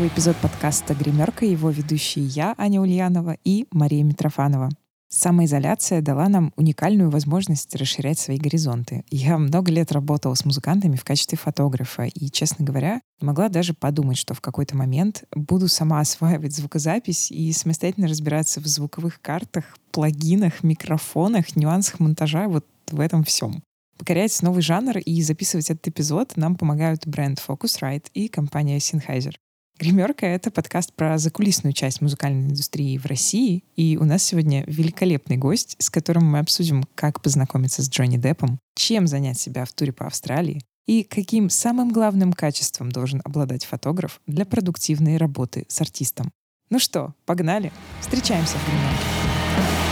Первый эпизод подкаста «Гримерка», его ведущие я, Аня Ульянова, и Мария Митрофанова. Самоизоляция дала нам уникальную возможность расширять свои горизонты. Я много лет работала с музыкантами в качестве фотографа, и, честно говоря, могла даже подумать, что в какой-то момент буду сама осваивать звукозапись и самостоятельно разбираться в звуковых картах, плагинах, микрофонах, нюансах монтажа, вот в этом всем. Покорять новый жанр и записывать этот эпизод нам помогают бренд Focusrite и компания Sennheiser. Гримерка — это подкаст про закулисную часть музыкальной индустрии в России, и у нас сегодня великолепный гость, с которым мы обсудим, как познакомиться с Джонни Деппом, чем занять себя в туре по Австралии и каким самым главным качеством должен обладать фотограф для продуктивной работы с артистом. Ну что, погнали? Встречаемся в гримерке.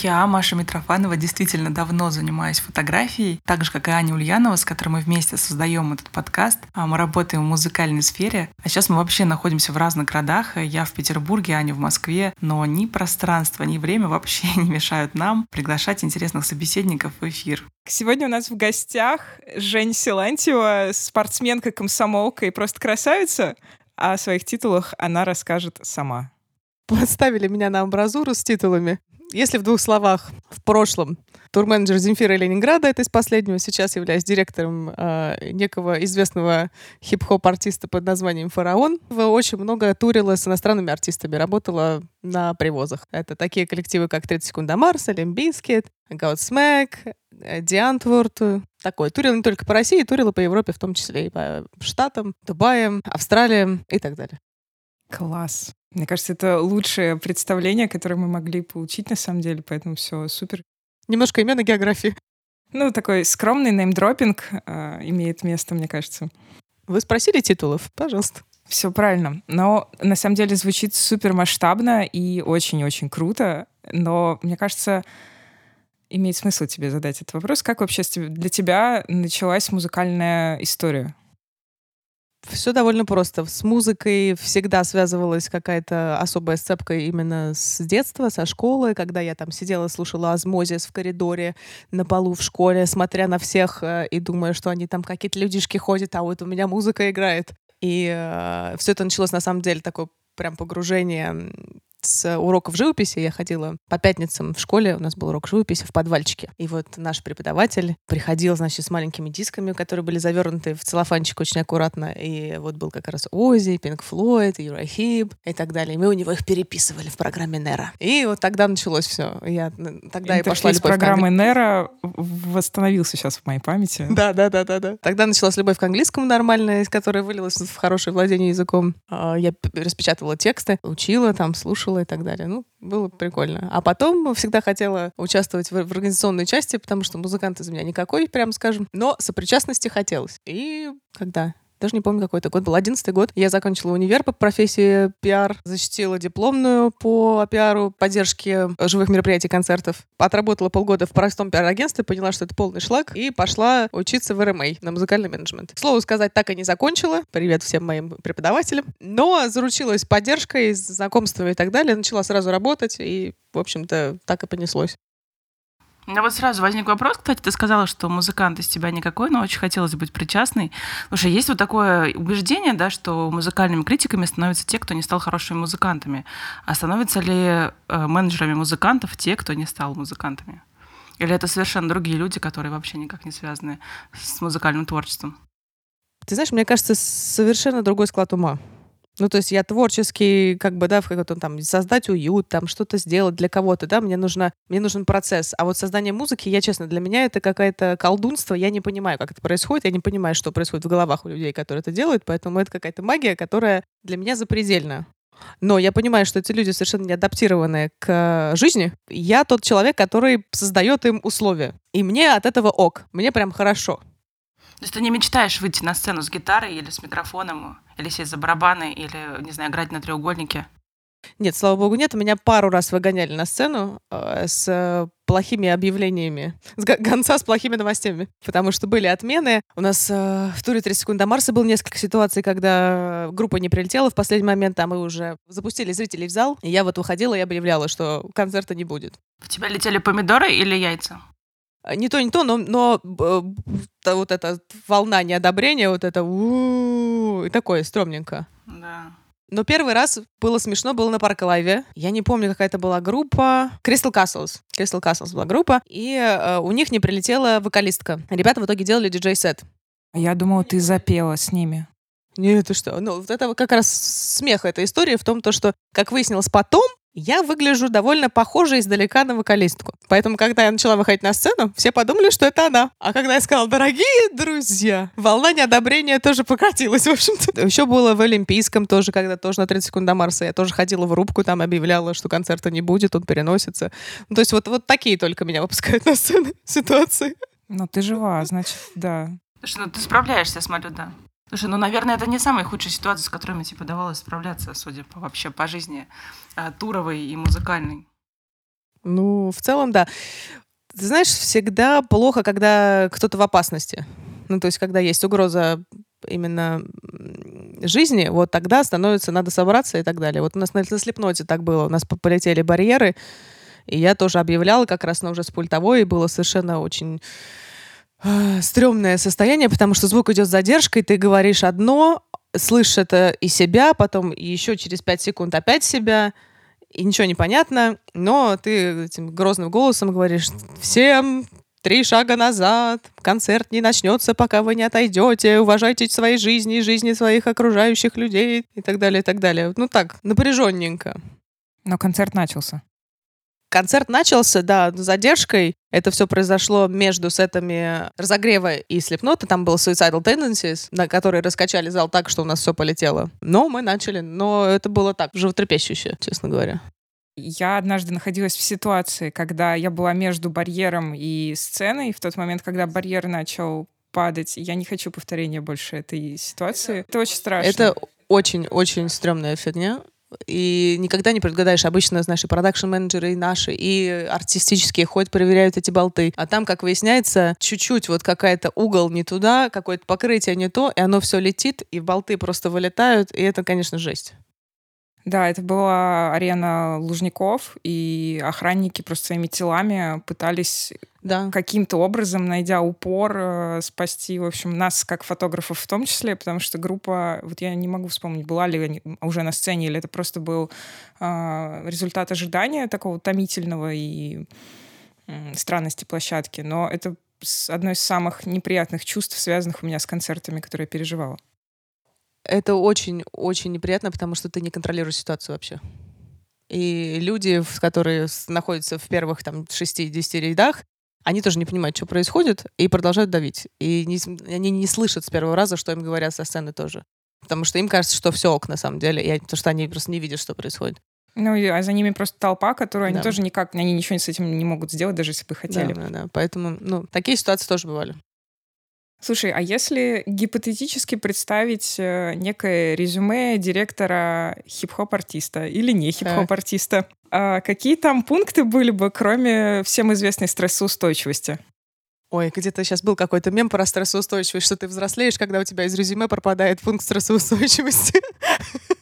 Я, Маша Митрофанова, действительно давно занимаюсь фотографией, так же, как и Аня Ульянова, с которой мы вместе создаем этот подкаст. А мы работаем в музыкальной сфере. А сейчас мы вообще находимся в разных городах. Я в Петербурге, Аня в Москве. Но ни пространство, ни время вообще не мешают нам приглашать интересных собеседников в эфир. Сегодня у нас в гостях Жень Силантьева, спортсменка, комсомолка и просто красавица. О своих титулах она расскажет сама. Поставили меня на амбразуру с титулами. Если в двух словах, в прошлом турменеджер Земфира Ленинграда, это из последнего, сейчас являюсь директором э, некого известного хип-хоп-артиста под названием «Фараон». Очень много турила с иностранными артистами, работала на привозах. Это такие коллективы, как «30 секунд до Марса», «Limp Bizkit», «Godsmack», «Die Antwoord». Такой. Турила не только по России, турила по Европе, в том числе и по Штатам, Дубаям, Австралиям и так далее. Класс. Мне кажется, это лучшее представление, которое мы могли получить на самом деле, поэтому все супер. Немножко именно географии. Ну, такой скромный неймдропинг э, имеет место, мне кажется. Вы спросили титулов? Пожалуйста. Все правильно. Но на самом деле звучит супер масштабно и очень-очень круто. Но мне кажется, имеет смысл тебе задать этот вопрос. Как вообще для тебя началась музыкальная история? Все довольно просто. С музыкой всегда связывалась какая-то особая сцепка именно с детства, со школы, когда я там сидела, слушала Азмозис в коридоре на полу в школе, смотря на всех э, и думая, что они там какие-то людишки ходят, а вот у меня музыка играет. И э, все это началось на самом деле такое прям погружение с уроков живописи я ходила по пятницам в школе, у нас был урок живописи в подвальчике. И вот наш преподаватель приходил, значит, с маленькими дисками, которые были завернуты в целлофанчик очень аккуратно. И вот был как раз Ози, Пинк Флойд, Юрахип и так далее. И мы у него их переписывали в программе Нера. И вот тогда началось все. Я тогда и пошла любовь программы Нера восстановился сейчас в моей памяти. Да, да, да, да, да. Тогда началась любовь к английскому нормальная, из которой вылилась в хорошее владение языком. А, я распечатывала тексты, учила там, слушала слушала и так далее. Ну, было прикольно. А потом всегда хотела участвовать в, в организационной части, потому что музыкант из меня никакой, прямо скажем. Но сопричастности хотелось. И когда даже не помню, какой это год был, одиннадцатый год. Я закончила универ по профессии пиар, защитила дипломную по пиару, поддержке живых мероприятий, концертов. Отработала полгода в простом пиар-агентстве, поняла, что это полный шлак, и пошла учиться в РМА на музыкальный менеджмент. К слову сказать, так и не закончила. Привет всем моим преподавателям. Но заручилась поддержкой, знакомствами и так далее. Начала сразу работать, и, в общем-то, так и понеслось. У меня вот сразу возник вопрос, кстати, ты сказала, что музыкант из тебя никакой, но очень хотелось быть причастной. Слушай, есть вот такое убеждение, да, что музыкальными критиками становятся те, кто не стал хорошими музыкантами. А становятся ли э, менеджерами музыкантов те, кто не стал музыкантами? Или это совершенно другие люди, которые вообще никак не связаны с музыкальным творчеством? Ты знаешь, мне кажется, совершенно другой склад ума. Ну, то есть я творческий, как бы, да, в какой-то там создать уют, там что-то сделать для кого-то, да, мне нужно, мне нужен процесс. А вот создание музыки, я честно, для меня это какое-то колдунство, я не понимаю, как это происходит, я не понимаю, что происходит в головах у людей, которые это делают, поэтому это какая-то магия, которая для меня запредельна. Но я понимаю, что эти люди совершенно не адаптированы к жизни. Я тот человек, который создает им условия. И мне от этого ок. Мне прям хорошо. То есть ты не мечтаешь выйти на сцену с гитарой или с микрофоном, или сесть за барабаны, или, не знаю, играть на треугольнике? Нет, слава богу, нет. Меня пару раз выгоняли на сцену э, с плохими объявлениями, с гонца с плохими новостями, потому что были отмены. У нас э, в туре 30 секунд до Марса было несколько ситуаций, когда группа не прилетела в последний момент, а мы уже запустили зрителей в зал, и я вот выходила и объявляла, что концерта не будет. В тебя летели помидоры или яйца? Э, не то, не то, но, но вот эта волна неодобрения, вот это и такое стрёмненько. Да. Но первый раз было смешно, было на Парк Лайве. Я не помню, какая это была группа. Crystal Castles. Crystal Castles была группа. И э, у них не прилетела вокалистка. Ребята в итоге делали диджей-сет. Я думала, ты запела с ними. Нет, ты что? Ну, вот это как раз смех этой истории в том, то, что, как выяснилось потом, я выгляжу довольно похоже издалека на вокалистку. Поэтому, когда я начала выходить на сцену, все подумали, что это она. А когда я сказала, дорогие друзья, волна неодобрения тоже покатилась, в общем-то. Еще было в Олимпийском тоже, когда тоже на 30 секунд до Марса я тоже ходила в рубку, там объявляла, что концерта не будет, он переносится. Ну, то есть вот, вот такие только меня выпускают на сцену ситуации. Ну, ты жива, значит, да. Слушай, ну ты справляешься, смотрю, да. Слушай, ну, наверное, это не самая худшая ситуация, с которыми тебе удавалось справляться, судя по вообще по жизни э, туровой и музыкальной. Ну, в целом, да. Ты знаешь, всегда плохо, когда кто-то в опасности. Ну, то есть, когда есть угроза именно жизни, вот тогда становится, надо собраться и так далее. Вот у нас на, на слепноте так было. У нас полетели барьеры, и я тоже объявляла как раз, но уже с пультовой, и было совершенно очень стрёмное состояние, потому что звук идет с задержкой, ты говоришь одно, слышишь это и себя, потом еще через пять секунд опять себя, и ничего не понятно, но ты этим грозным голосом говоришь всем три шага назад, концерт не начнется, пока вы не отойдете, уважайте свои жизни, жизни своих окружающих людей и так далее, и так далее. Ну так, напряженненько. Но концерт начался. Концерт начался, да, с задержкой. Это все произошло между сетами разогрева и слепнота. Там был Suicidal Tendencies, на который раскачали зал так, что у нас все полетело. Но мы начали. Но это было так, животрепещуще, честно говоря. Я однажды находилась в ситуации, когда я была между барьером и сценой. В тот момент, когда барьер начал падать, я не хочу повторения больше этой ситуации. Это очень страшно. Это очень-очень стрёмная фигня и никогда не предугадаешь. Обычно, знаешь, и продакшн-менеджеры, и наши, и артистические ходят, проверяют эти болты. А там, как выясняется, чуть-чуть вот какая-то угол не туда, какое-то покрытие не то, и оно все летит, и болты просто вылетают, и это, конечно, жесть. Да, это была арена Лужников, и охранники просто своими телами пытались да. каким-то образом, найдя упор, э, спасти, в общем, нас как фотографов в том числе, потому что группа, вот я не могу вспомнить, была ли они уже на сцене, или это просто был э, результат ожидания такого томительного и э, странности площадки, но это одно из самых неприятных чувств, связанных у меня с концертами, которые я переживала это очень-очень неприятно, потому что ты не контролируешь ситуацию вообще. И люди, которые находятся в первых там 6-10 рядах, они тоже не понимают, что происходит, и продолжают давить. И не, они не слышат с первого раза, что им говорят со сцены тоже. Потому что им кажется, что все ок на самом деле, и потому что они просто не видят, что происходит. Ну, а за ними просто толпа, которую да. они тоже никак, они ничего с этим не могут сделать, даже если бы хотели. Да, да, да. Поэтому, ну, такие ситуации тоже бывали. Слушай, а если гипотетически представить э, некое резюме директора хип-хоп-артиста или не хип-хоп-артиста, а какие там пункты были бы, кроме всем известной стрессоустойчивости? Ой, где-то сейчас был какой-то мем про стрессоустойчивость, что ты взрослеешь, когда у тебя из резюме пропадает пункт стрессоустойчивости.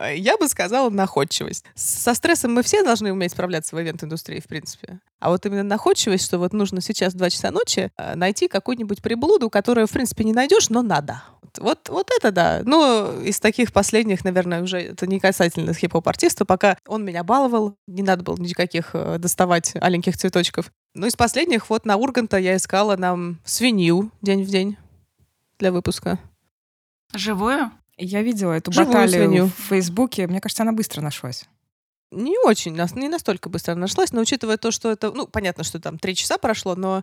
Я бы сказала находчивость. Со стрессом мы все должны уметь справляться в ивент-индустрии, в принципе. А вот именно находчивость, что вот нужно сейчас в 2 часа ночи э, найти какую-нибудь приблуду, которую, в принципе, не найдешь, но надо. Вот, вот это да. Ну, из таких последних, наверное, уже это не касательно хип-хоп-артиста, пока он меня баловал, не надо было никаких э, доставать аленьких цветочков. Ну, из последних, вот на Урганта я искала нам свинью день в день для выпуска. Живую? Я видела эту Живую баталию свинью. в Фейсбуке. Мне кажется, она быстро нашлась. Не очень, не настолько быстро нашлась, но учитывая то, что это, ну, понятно, что там три часа прошло, но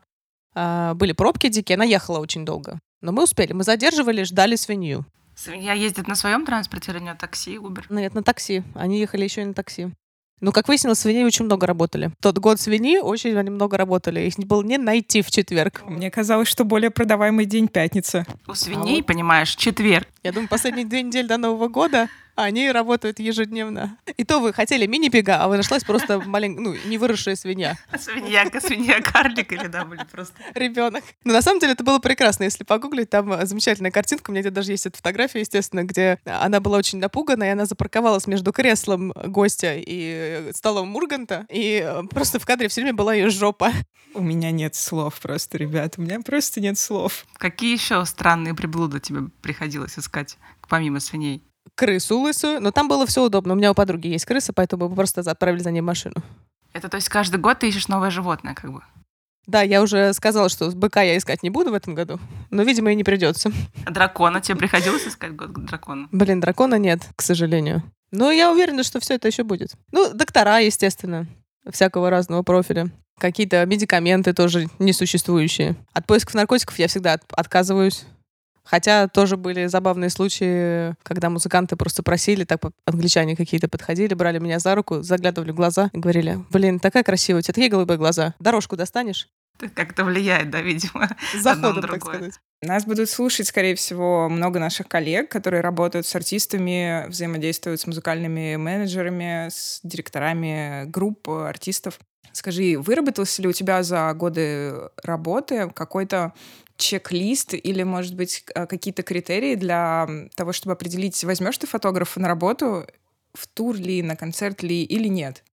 а, были пробки дикие, она ехала очень долго. Но мы успели, мы задерживали, ждали свинью. Свинья ездит на своем транспорте или на такси, Uber? Нет, на такси. Они ехали еще и на такси. Ну, как выяснилось, свиней очень много работали. Тот год свиньи очень они много работали. Их не было не найти в четверг. Мне казалось, что более продаваемый день пятница. У свиней, а вот... понимаешь, четверг. Я думаю, последние две недели до Нового года Они работают ежедневно. И то вы хотели мини-бега, а вы нашлась просто маленькая, ну, не выросшая свинья. Свинья, свинья, карлик или да, были просто. Ребенок. Но на самом деле это было прекрасно. Если погуглить, там э, замечательная картинка. У меня где даже есть эта фотография, естественно, где она была очень напугана, и она запарковалась между креслом гостя и столом Мурганта. И э, просто в кадре все время была ее жопа. У меня нет слов просто, ребят. У меня просто нет слов. Какие еще странные приблуды тебе приходилось искать, помимо свиней? Крысу лысую, но там было все удобно. У меня у подруги есть крыса, поэтому мы просто отправили за ней машину. Это то есть каждый год ты ищешь новое животное, как бы? Да, я уже сказала, что быка я искать не буду в этом году, но, видимо, и не придется. А дракона тебе приходилось искать год дракона? Блин, дракона нет, к сожалению. Но я уверена, что все это еще будет. Ну, доктора, естественно, всякого разного профиля. Какие-то медикаменты тоже несуществующие. От поисков наркотиков я всегда от- отказываюсь. Хотя тоже были забавные случаи, когда музыканты просто просили, так англичане какие-то подходили, брали меня за руку, заглядывали в глаза и говорили, блин, такая красивая, у тебя такие голубые глаза, дорожку достанешь? Это как-то влияет, да, видимо. Заходом, на так сказать. Нас будут слушать, скорее всего, много наших коллег, которые работают с артистами, взаимодействуют с музыкальными менеджерами, с директорами групп, артистов. Скажи, выработался ли у тебя за годы работы какой-то чек-лист или, может быть, к- какие-то критерии для того, чтобы определить, возьмешь ты фотографа на работу, в тур ли, на концерт ли или нет?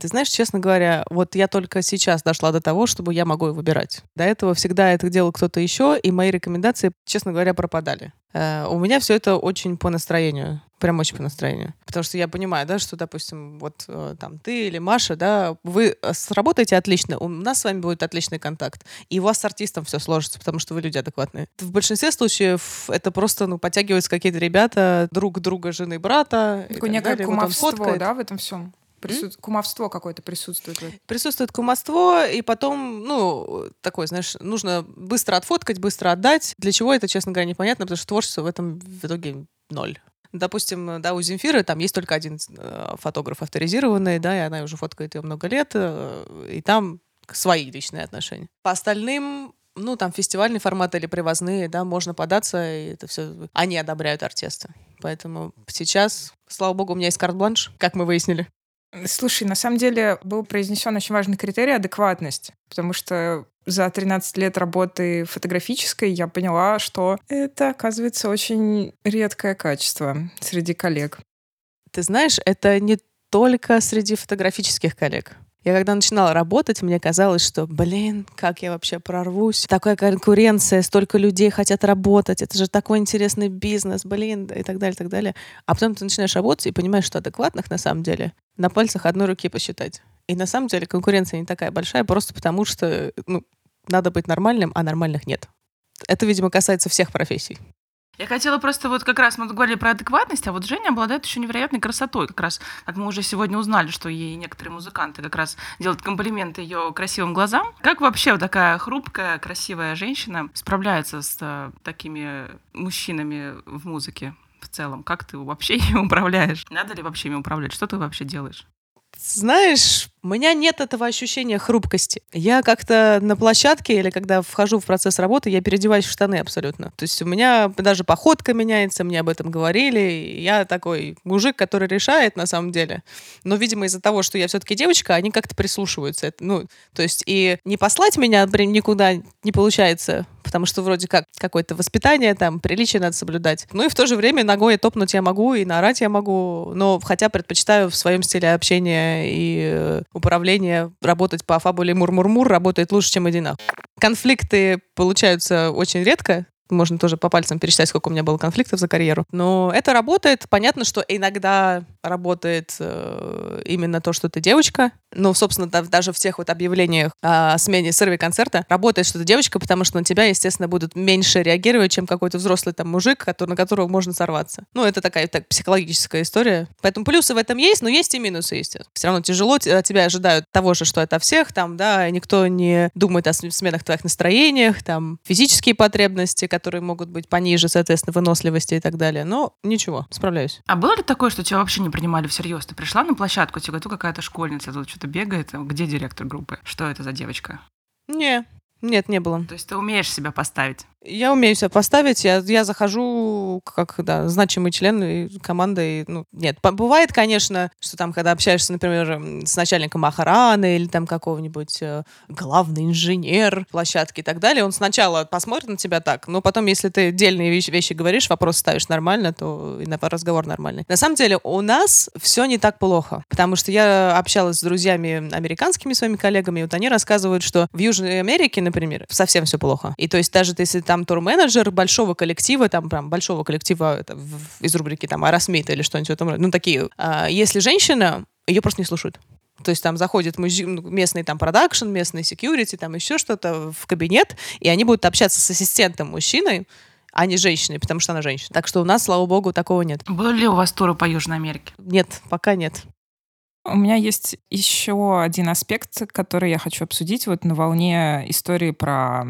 Ты знаешь, честно говоря, вот я только сейчас дошла до того, чтобы я могу выбирать. До этого всегда это делал кто-то еще, и мои рекомендации, честно говоря, пропадали. Э, у меня все это очень по настроению. Прям очень по настроению. Потому что я понимаю, да, что, допустим, вот э, там ты или Маша, да, вы э, сработаете отлично, у нас с вами будет отличный контакт. И у вас с артистом все сложится, потому что вы люди адекватные. В большинстве случаев это просто, ну, подтягиваются какие-то ребята, друг друга, жены, брата. Такое так некое далее. Кумовство, да, в этом всем? Присут- Кумовство какое-то присутствует. присутствует кумовство, и потом, ну, такое, знаешь, нужно быстро отфоткать, быстро отдать. Для чего это, честно говоря, непонятно, потому что творчество в этом в итоге ноль. Допустим, да, у Земфиры там есть только один э, фотограф авторизированный, да, и она уже фоткает ее много лет, э, и там свои личные отношения. По остальным, ну, там фестивальный формат или привозные, да, можно податься, и это все, они одобряют артиста. Поэтому сейчас, слава богу, у меня есть карт-бланш, как мы выяснили. Слушай, на самом деле был произнесен очень важный критерий — адекватность. Потому что за 13 лет работы фотографической я поняла, что это, оказывается, очень редкое качество среди коллег. Ты знаешь, это не только среди фотографических коллег. Я когда начинала работать, мне казалось, что, блин, как я вообще прорвусь. Такая конкуренция, столько людей хотят работать, это же такой интересный бизнес, блин, и так далее, и так далее. А потом ты начинаешь работать и понимаешь, что адекватных на самом деле на пальцах одной руки посчитать. И на самом деле конкуренция не такая большая, просто потому что ну, надо быть нормальным, а нормальных нет. Это, видимо, касается всех профессий. Я хотела просто вот как раз мы говорили про адекватность, а вот Женя обладает еще невероятной красотой. Как раз, как мы уже сегодня узнали, что ей некоторые музыканты как раз делают комплименты ее красивым глазам. Как вообще вот такая хрупкая, красивая женщина справляется с э, такими мужчинами в музыке в целом? Как ты вообще ими управляешь? Надо ли вообще ими управлять? Что ты вообще делаешь? Знаешь, у меня нет этого ощущения хрупкости. Я как-то на площадке или когда вхожу в процесс работы, я переодеваюсь в штаны абсолютно. То есть у меня даже походка меняется, мне об этом говорили. Я такой мужик, который решает на самом деле. Но, видимо, из-за того, что я все-таки девочка, они как-то прислушиваются. Ну, то есть и не послать меня например, никуда не получается, потому что вроде как какое-то воспитание, там, приличие надо соблюдать. Ну и в то же время ногой топнуть я могу, и наорать я могу, но хотя предпочитаю в своем стиле общения и э, управления работать по фабуле мур-мур-мур, работает лучше, чем иди нахуй. Конфликты получаются очень редко, можно тоже по пальцам пересчитать, сколько у меня было конфликтов за карьеру. Но это работает. Понятно, что иногда работает э, именно то, что ты девочка. Ну, собственно, да- даже в тех вот объявлениях о смене сырви концерта работает, что ты девочка, потому что на тебя, естественно, будут меньше реагировать, чем какой-то взрослый там мужик, который, на которого можно сорваться. Ну, это такая так, психологическая история. Поэтому плюсы в этом есть, но есть и минусы, естественно. Все равно тяжело, тебя ожидают того же, что это всех, там, да, никто не думает о см- сменах твоих настроениях, там, физические потребности, которые могут быть пониже, соответственно, выносливости и так далее. Но ничего, справляюсь. А было ли такое, что тебя вообще не принимали всерьез? Ты пришла на площадку, тебе говорят, «Тут какая-то школьница тут что-то бегает. Где директор группы? Что это за девочка? Не, нет, не было. То есть ты умеешь себя поставить? Я умею себя поставить, я, я захожу как да, значимый член команды. Ну, нет, бывает, конечно, что там, когда общаешься, например, с начальником охраны или там какого-нибудь э, главный инженер площадки и так далее, он сначала посмотрит на тебя так, но потом, если ты дельные вещи, вещи говоришь, вопрос ставишь нормально, то и на разговор нормальный. На самом деле у нас все не так плохо, потому что я общалась с друзьями американскими своими коллегами, и вот они рассказывают, что в Южной Америке, например, совсем все плохо. И то есть даже если там тур-менеджер большого коллектива, там прям большого коллектива это, в, из рубрики там Арасмит или что-нибудь в этом роде, ну такие, а, если женщина, ее просто не слушают. То есть там заходит музи- ну, местный там продакшн, местный security, там еще что-то в кабинет, и они будут общаться с ассистентом мужчиной, а не женщиной, потому что она женщина. Так что у нас, слава богу, такого нет. Были ли у вас туры по Южной Америке? Нет, пока нет. У меня есть еще один аспект, который я хочу обсудить вот на волне истории про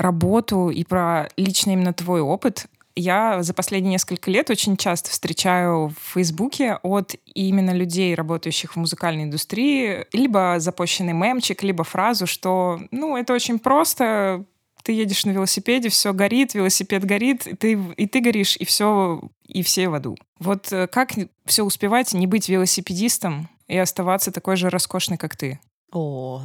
работу и про личный именно твой опыт. Я за последние несколько лет очень часто встречаю в Фейсбуке от именно людей, работающих в музыкальной индустрии, либо запущенный мемчик, либо фразу, что, ну, это очень просто, ты едешь на велосипеде, все горит, велосипед горит, и ты, и ты горишь, и все, и все в аду. Вот э, как все успевать, не быть велосипедистом и оставаться такой же роскошной, как ты? О,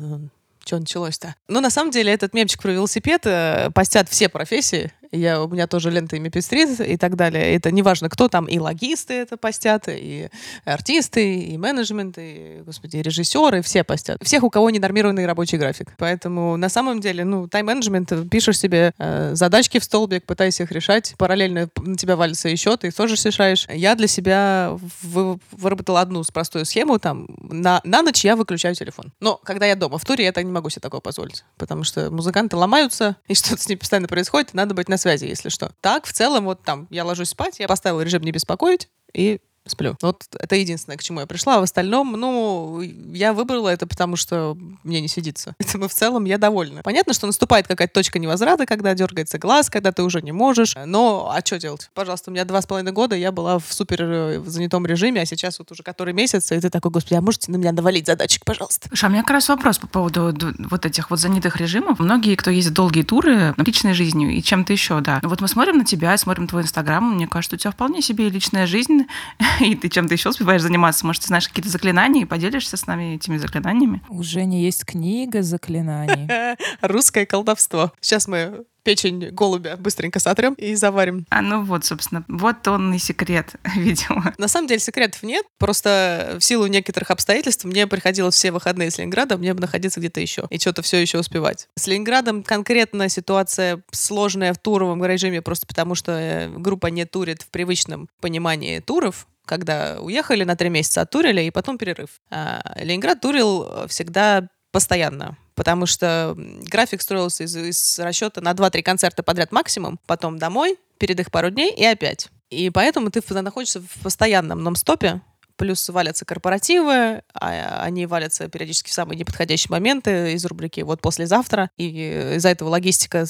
что началось-то? Ну, на самом деле, этот мемчик про велосипед э, постят все профессии. Я, у меня тоже лента ими пестрит и так далее. Это неважно, кто там, и логисты это постят, и артисты, и менеджмент, и, господи, и режиссеры, все постят. Всех, у кого ненормированный рабочий график. Поэтому на самом деле, ну, тайм-менеджмент, пишешь себе э, задачки в столбик, пытаешься их решать, параллельно на тебя валится еще, ты тоже решаешь. Я для себя вы, выработала одну простую схему, там, на, на ночь я выключаю телефон. Но когда я дома в туре, я так не могу себе такого позволить, потому что музыканты ломаются, и что-то с ними постоянно происходит, надо быть на связи, если что. Так, в целом, вот там, я ложусь спать, я поставила режим не беспокоить, и сплю. Вот это единственное, к чему я пришла. А в остальном, ну, я выбрала это, потому что мне не сидится. Поэтому в целом я довольна. Понятно, что наступает какая-то точка невозврата, когда дергается глаз, когда ты уже не можешь. Но, а что делать? Пожалуйста, у меня два с половиной года, я была в супер э, занятом режиме, а сейчас вот уже который месяц, и ты такой, господи, а можете на меня навалить задачек, пожалуйста? Слушай, а у меня как раз вопрос по поводу вот этих вот занятых режимов. Многие, кто ездит долгие туры, личной жизнью и чем-то еще, да. Вот мы смотрим на тебя, смотрим твой инстаграм, мне кажется, у тебя вполне себе личная жизнь, и ты чем-то еще успеваешь заниматься. Может, ты знаешь какие-то заклинания и поделишься с нами этими заклинаниями? У Жени есть книга заклинаний. Русское колдовство. Сейчас мы печень голубя быстренько сотрем и заварим. А ну вот, собственно, вот он и секрет, видимо. На самом деле секретов нет, просто в силу некоторых обстоятельств мне приходилось все выходные с Ленинграда, мне бы находиться где-то еще и что-то все еще успевать. С Ленинградом конкретно ситуация сложная в туровом режиме, просто потому что э, группа не турит в привычном понимании туров, когда уехали на три месяца, оттурили, и потом перерыв. А Ленинград турил всегда постоянно, потому что график строился из, из расчета на 2-3 концерта подряд максимум, потом домой, перед их пару дней и опять. И поэтому ты находишься в постоянном нон-стопе, плюс валятся корпоративы, а они валятся периодически в самые неподходящие моменты из рубрики «Вот послезавтра», и из-за этого логистика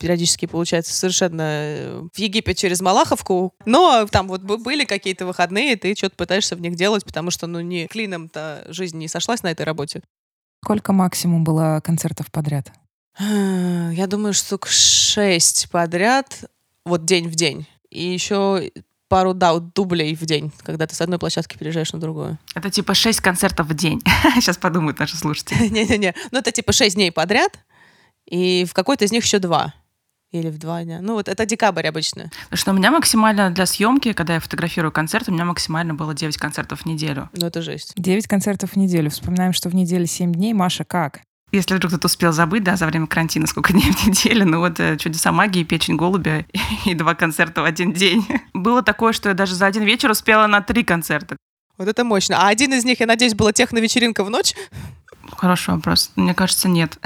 периодически получается совершенно э, в Египет через Малаховку. Но там вот были какие-то выходные, ты что-то пытаешься в них делать, потому что, ну, не клином-то жизнь не сошлась на этой работе. Сколько максимум было концертов подряд? Я думаю, штук шесть подряд, вот день в день. И еще пару да, дублей в день, когда ты с одной площадки переезжаешь на другую. Это типа шесть концертов в день. Сейчас подумают наши слушатели. Не-не-не. Ну, это типа шесть дней подряд, и в какой-то из них еще два. Или в два дня. Ну, вот это декабрь обычно. Потому что у меня максимально для съемки, когда я фотографирую концерт, у меня максимально было 9 концертов в неделю. Ну, это жесть. 9 концертов в неделю. Вспоминаем, что в неделе 7 дней. Маша, как? Если вдруг кто-то успел забыть, да, за время карантина, сколько дней в неделю, ну вот э, чудеса магии, печень голубя и два концерта в один день. Было такое, что я даже за один вечер успела на три концерта. Вот это мощно. А один из них, я надеюсь, была техно-вечеринка в ночь? Хороший вопрос. Мне кажется, нет.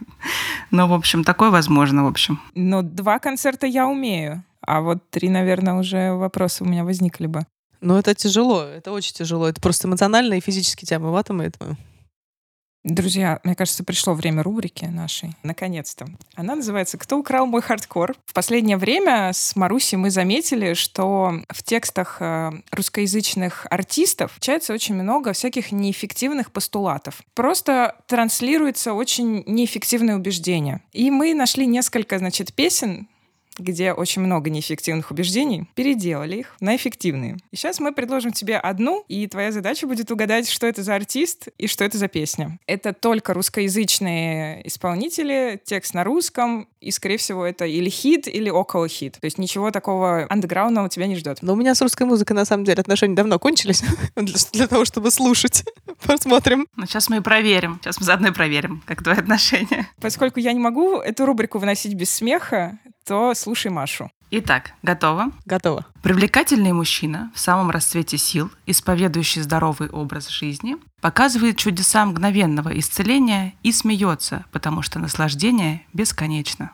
Но, в общем, такое возможно, в общем. Но два концерта я умею. А вот три, наверное, уже вопросы у меня возникли бы. Ну, это тяжело. Это очень тяжело. Это просто эмоционально и физически тебя выматывает. Друзья, мне кажется, пришло время рубрики нашей. Наконец-то. Она называется «Кто украл мой хардкор?». В последнее время с Марусей мы заметили, что в текстах э, русскоязычных артистов встречается очень много всяких неэффективных постулатов. Просто транслируется очень неэффективное убеждение. И мы нашли несколько, значит, песен, где очень много неэффективных убеждений, переделали их на эффективные. И сейчас мы предложим тебе одну, и твоя задача будет угадать, что это за артист и что это за песня. Это только русскоязычные исполнители, текст на русском, и, скорее всего, это или хит, или около хит. То есть ничего такого андеграундного тебя не ждет. Но у меня с русской музыкой, на самом деле, отношения давно кончились для, для того, чтобы слушать. Посмотрим. Ну, сейчас мы и проверим. Сейчас мы заодно и проверим, как твои отношения. Поскольку я не могу эту рубрику выносить без смеха, то слушай Машу. Итак, готово? Готово. Привлекательный мужчина в самом расцвете сил, исповедующий здоровый образ жизни, показывает чудеса мгновенного исцеления и смеется, потому что наслаждение бесконечно.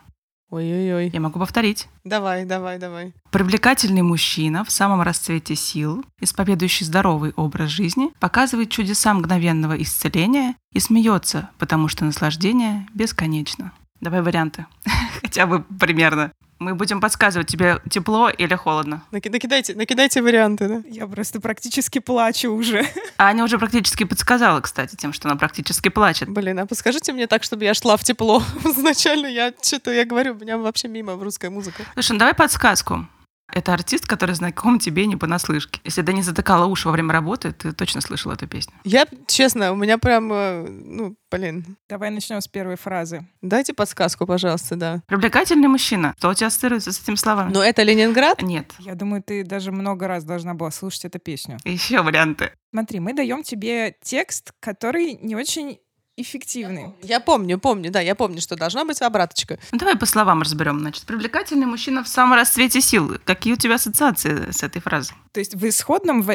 Ой-ой-ой. Я могу повторить. Давай, давай, давай. Привлекательный мужчина в самом расцвете сил, исповедующий здоровый образ жизни, показывает чудеса мгновенного исцеления и смеется, потому что наслаждение бесконечно. Давай варианты. Хотя бы примерно. Мы будем подсказывать тебе тепло или холодно. Наки- накидайте, накидайте варианты, да? Я просто практически плачу уже. А Аня уже практически подсказала, кстати, тем, что она практически плачет. Блин, а подскажите мне так, чтобы я шла в тепло. Изначально я что-то, я говорю, у меня вообще мимо в русская музыка. Слушай, ну давай подсказку. Это артист, который знаком тебе не понаслышке. Если ты не затыкала уши во время работы, ты точно слышала эту песню. Я, честно, у меня прям, э, ну, блин. Давай начнем с первой фразы. Дайте подсказку, пожалуйста, да. Привлекательный мужчина. Что у тебя ассоциируется с этими словами? Но это Ленинград? Нет. Я думаю, ты даже много раз должна была слушать эту песню. Еще варианты. Смотри, мы даем тебе текст, который не очень эффективный. Я помню, помню, да, я помню, что должна быть обраточка. Ну, давай по словам разберем. Значит, привлекательный мужчина в самом расцвете сил. Какие у тебя ассоциации с этой фразой? То есть в исходном, в,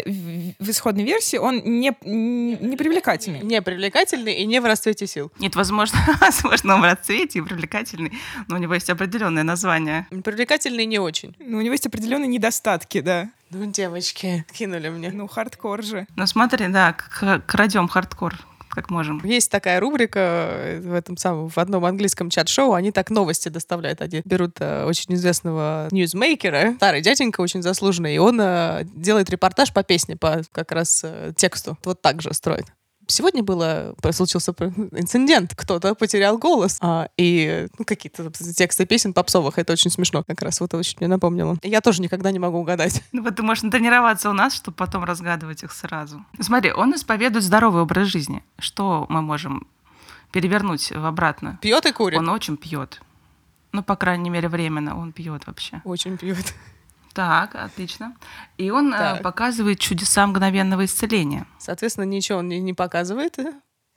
в исходной версии он не, не привлекательный. Не привлекательный и не в расцвете сил. Нет, возможно, возможно, он в расцвете и привлекательный, но у него есть определенное название. Привлекательный не очень. Ну, у него есть определенные недостатки, да. Ну, девочки, кинули мне. Ну, хардкор же. Ну, смотри, да, к- крадем хардкор, как можем. Есть такая рубрика э, в этом самом, в одном английском чат-шоу, они так новости доставляют. Они берут э, очень известного ньюзмейкера, старый дяденька, очень заслуженный, и он э, делает репортаж по песне, по как раз э, тексту. Вот так же строит. Сегодня было, случился инцидент, кто-то потерял голос, а, и ну, какие-то тексты песен попсовых, это очень смешно как раз, вот очень мне напомнило. Я тоже никогда не могу угадать. Ну вот ты можешь тренироваться у нас, чтобы потом разгадывать их сразу. Смотри, он исповедует здоровый образ жизни. Что мы можем перевернуть в обратно? Пьет и курит? Он очень пьет. Ну, по крайней мере, временно он пьет вообще. Очень пьет. Так, отлично. И он э, Так. показывает чудеса мгновенного исцеления. Соответственно, ничего он не, не показывает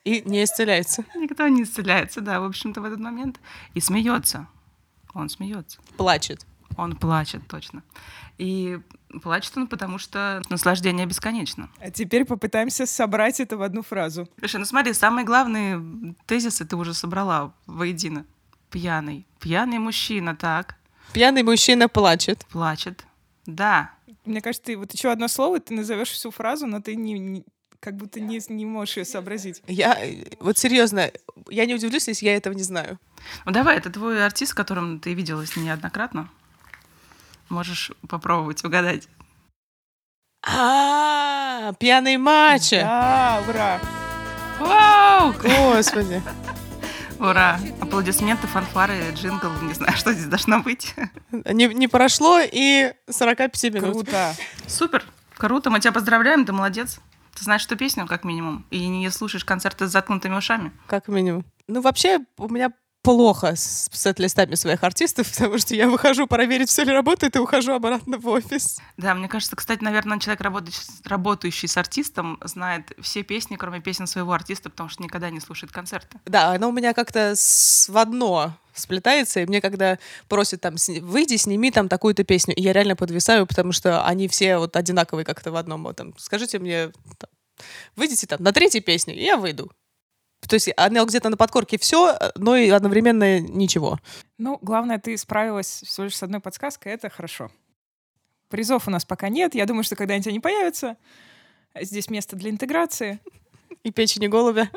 и не исцеляется. Никто не исцеляется, да, в общем-то, в этот момент. И смеется. Он смеется. Плачет. Он плачет, точно. И плачет он, потому что наслаждение бесконечно. А теперь попытаемся собрать это в одну фразу. Слушай, ну смотри, самые главные тезисы ты уже собрала воедино. Пьяный. Пьяный мужчина, так, Пьяный мужчина плачет. плачет. Да, Мне кажется, ты вот еще одно слово, ты назовешь всю фразу, но ты не, не- как будто не, не можешь ее сообразить. Я, вот серьезно, я не удивлюсь, если я этого не знаю. Ну давай, это твой артист, с которым ты виделась неоднократно. Можешь попробовать угадать. А, пьяный мачо. Да, ура! Вау! Господи. Ура! Аплодисменты, фанфары, джингл. Не знаю, что здесь должно быть. Не, не прошло и 45 минут. Круто. Супер! Круто, мы тебя поздравляем, ты молодец. Ты знаешь эту песню, как минимум, и не слушаешь концерты с заткнутыми ушами. Как минимум. Ну, вообще, у меня плохо с сет-листами своих артистов, потому что я выхожу проверить, все ли работает, и ухожу обратно в офис. Да, мне кажется, кстати, наверное, человек, работающий, с артистом, знает все песни, кроме песен своего артиста, потому что никогда не слушает концерты. Да, оно у меня как-то в одно сплетается, и мне когда просят там, «Сни- выйди, сними там такую-то песню, и я реально подвисаю, потому что они все вот одинаковые как-то в одном. Вот, там, скажите мне, там, выйдите там на третьей песне, и я выйду. То есть оно где-то на подкорке все, но и одновременно ничего. Ну, главное, ты справилась всего лишь с одной подсказкой, это хорошо. Призов у нас пока нет. Я думаю, что когда-нибудь они появятся. Здесь место для интеграции. И печени голубя.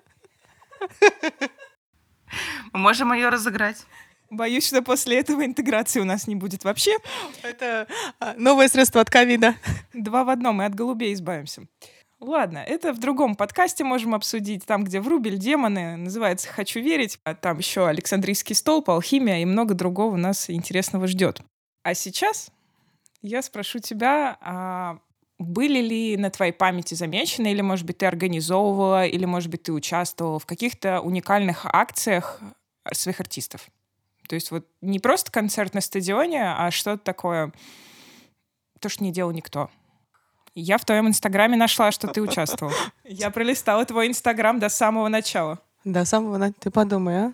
Мы можем ее разыграть. Боюсь, что после этого интеграции у нас не будет вообще. Это а, новое средство от ковида. Два в одном, и от голубей избавимся. Ладно, это в другом подкасте можем обсудить, там, где врубель демоны, называется «Хочу верить», а там еще Александрийский столб, алхимия и много другого нас интересного ждет. А сейчас я спрошу тебя, а были ли на твоей памяти замечены, или, может быть, ты организовывала, или, может быть, ты участвовала в каких-то уникальных акциях своих артистов? То есть вот не просто концерт на стадионе, а что-то такое, то, что не делал никто. Я в твоем инстаграме нашла, что ты участвовал. Я пролистала твой инстаграм до самого начала. До самого начала. Ты подумай, а?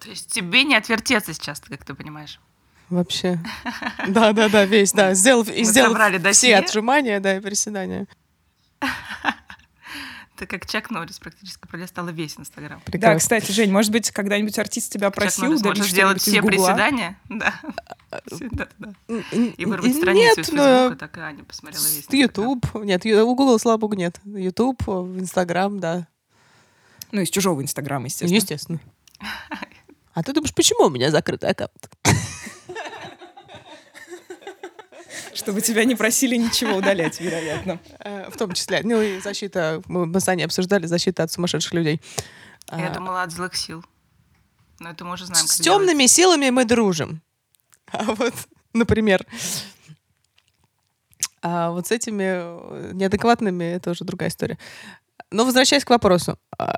То есть тебе не отвертеться сейчас, как ты понимаешь. Вообще. Да, да, да, весь, да. Сделал, и сделал собрали все отжимания, да, и приседания. Ты как Чак Норрис практически пролистала весь Инстаграм. Да, кстати, Жень, может быть, когда-нибудь артист тебя Чак просил Норрис удалить может сделать все Гугла? приседания. Да. Н- И вырвать страницу нет, из но Фейсбука, так и Аня посмотрела весь. YouTube. Нет, у Google, слава богу, нет. YouTube, Инстаграм, да. Ну, из чужого инстаграма, естественно. Естественно. А ты думаешь, почему у меня закрытый аккаунт? Чтобы тебя не просили ничего удалять, вероятно. Э, В том числе. Ну и защита, мы с Аней обсуждали, защита от сумасшедших людей. Я А, думала от злых сил. Но это мы уже знаем, С делать. темными силами мы дружим. А вот, например, а вот с этими э, неадекватными это уже другая история. Но возвращаясь к вопросу. а,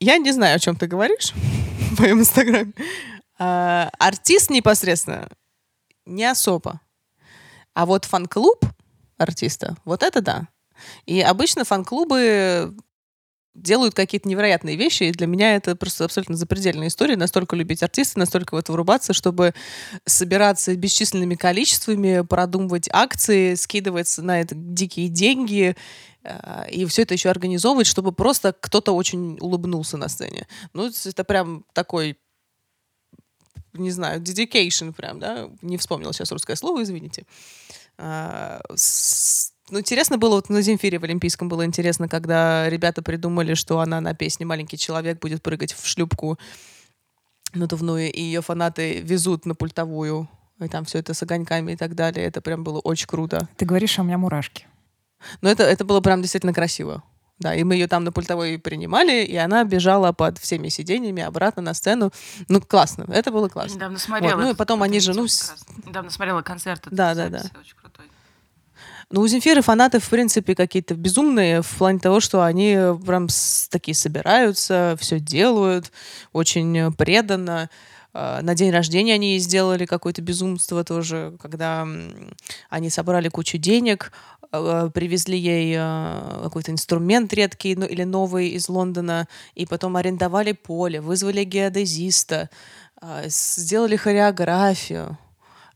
Я не знаю, о чем ты говоришь в моем инстаграме. А, Артист непосредственно не особо. А вот фан-клуб артиста, вот это да. И обычно фан-клубы делают какие-то невероятные вещи, и для меня это просто абсолютно запредельная история. Настолько любить артиста, настолько в это врубаться, чтобы собираться бесчисленными количествами, продумывать акции, скидывать на это дикие деньги, э, и все это еще организовывать, чтобы просто кто-то очень улыбнулся на сцене. Ну, это прям такой не знаю, dedication прям, да, не вспомнила сейчас русское слово, извините. А, с- Ну, интересно было, вот на Земфире в Олимпийском было интересно, когда ребята придумали, что она на песне «Маленький человек» будет прыгать в шлюпку надувную, и ее фанаты везут на пультовую, и там все это с огоньками и так далее. Это прям было очень круто. Ты говоришь, а у меня мурашки. Но это, это было прям действительно красиво. Да, и мы ее там на пультовой принимали, и она бежала под всеми сиденьями обратно на сцену. Ну, классно. Это было классно. недавно смотрела. ну и потом они же, ну. Недавно смотрела концерт. Да, да, да. Очень крутой. Ну, у Земфиры фанаты, в принципе, какие-то безумные в плане того, что они прям такие собираются, все делают, очень преданно. Э, На день рождения они сделали какое-то безумство тоже, когда они собрали кучу денег, э, привезли ей э, какой-то инструмент редкий ну, или новый из Лондона, и потом арендовали поле, вызвали геодезиста, сделали хореографию.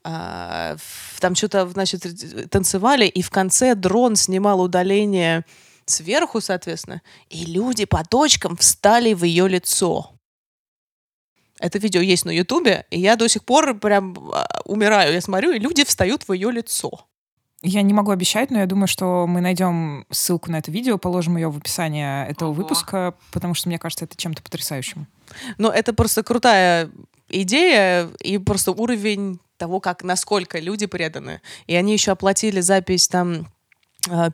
Там что-то, значит, танцевали, и в конце дрон снимал удаление сверху, соответственно, и люди по точкам встали в ее лицо. Это видео есть на Ютубе, и я до сих пор прям а, умираю. Я смотрю, и люди встают в ее лицо. Я не могу обещать, но я думаю, что мы найдем ссылку на это видео, положим ее в описание этого Ого. выпуска, потому что мне кажется, это чем-то потрясающим. Но это просто крутая идея и просто уровень того, как насколько люди преданы. И они еще оплатили запись там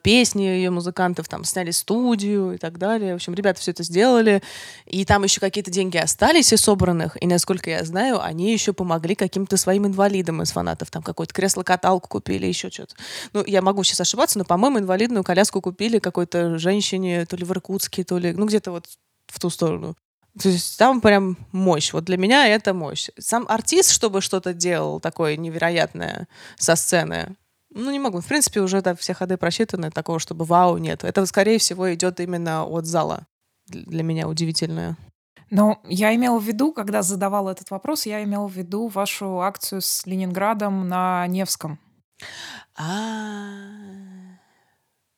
песни ее музыкантов, там сняли студию и так далее. В общем, ребята все это сделали. И там еще какие-то деньги остались из собранных. И, насколько я знаю, они еще помогли каким-то своим инвалидам из фанатов. Там какое-то кресло-каталку купили, еще что-то. Ну, я могу сейчас ошибаться, но, по-моему, инвалидную коляску купили какой-то женщине, то ли в Иркутске, то ли, ну, где-то вот в ту сторону. То есть там прям мощь. Вот для меня это мощь. Сам артист, чтобы что-то делал такое невероятное со сцены, ну, не могу. В принципе, уже да, все ходы просчитаны, такого, чтобы вау, нет. Это, скорее всего, идет именно от зала. Для меня удивительное. Но я имела в виду, когда задавала этот вопрос, я имела в виду вашу акцию с Ленинградом на Невском. А,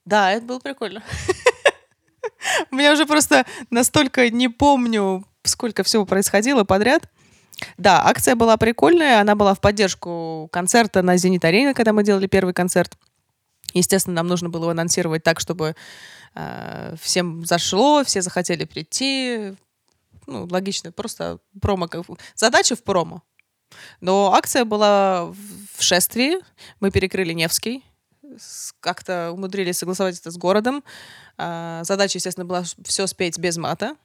Да, это было прикольно. У меня уже просто настолько не помню, сколько всего происходило подряд. Да, акция была прикольная, она была в поддержку концерта на Зенит Арене, когда мы делали первый концерт. Естественно, нам нужно было его анонсировать так, чтобы э, всем зашло, все захотели прийти. Ну, логично, просто промо. Задача в промо. Но акция была в шествии. Мы перекрыли Невский. Как-то умудрились согласовать это с городом. А, Задача, естественно, была все спеть без мата.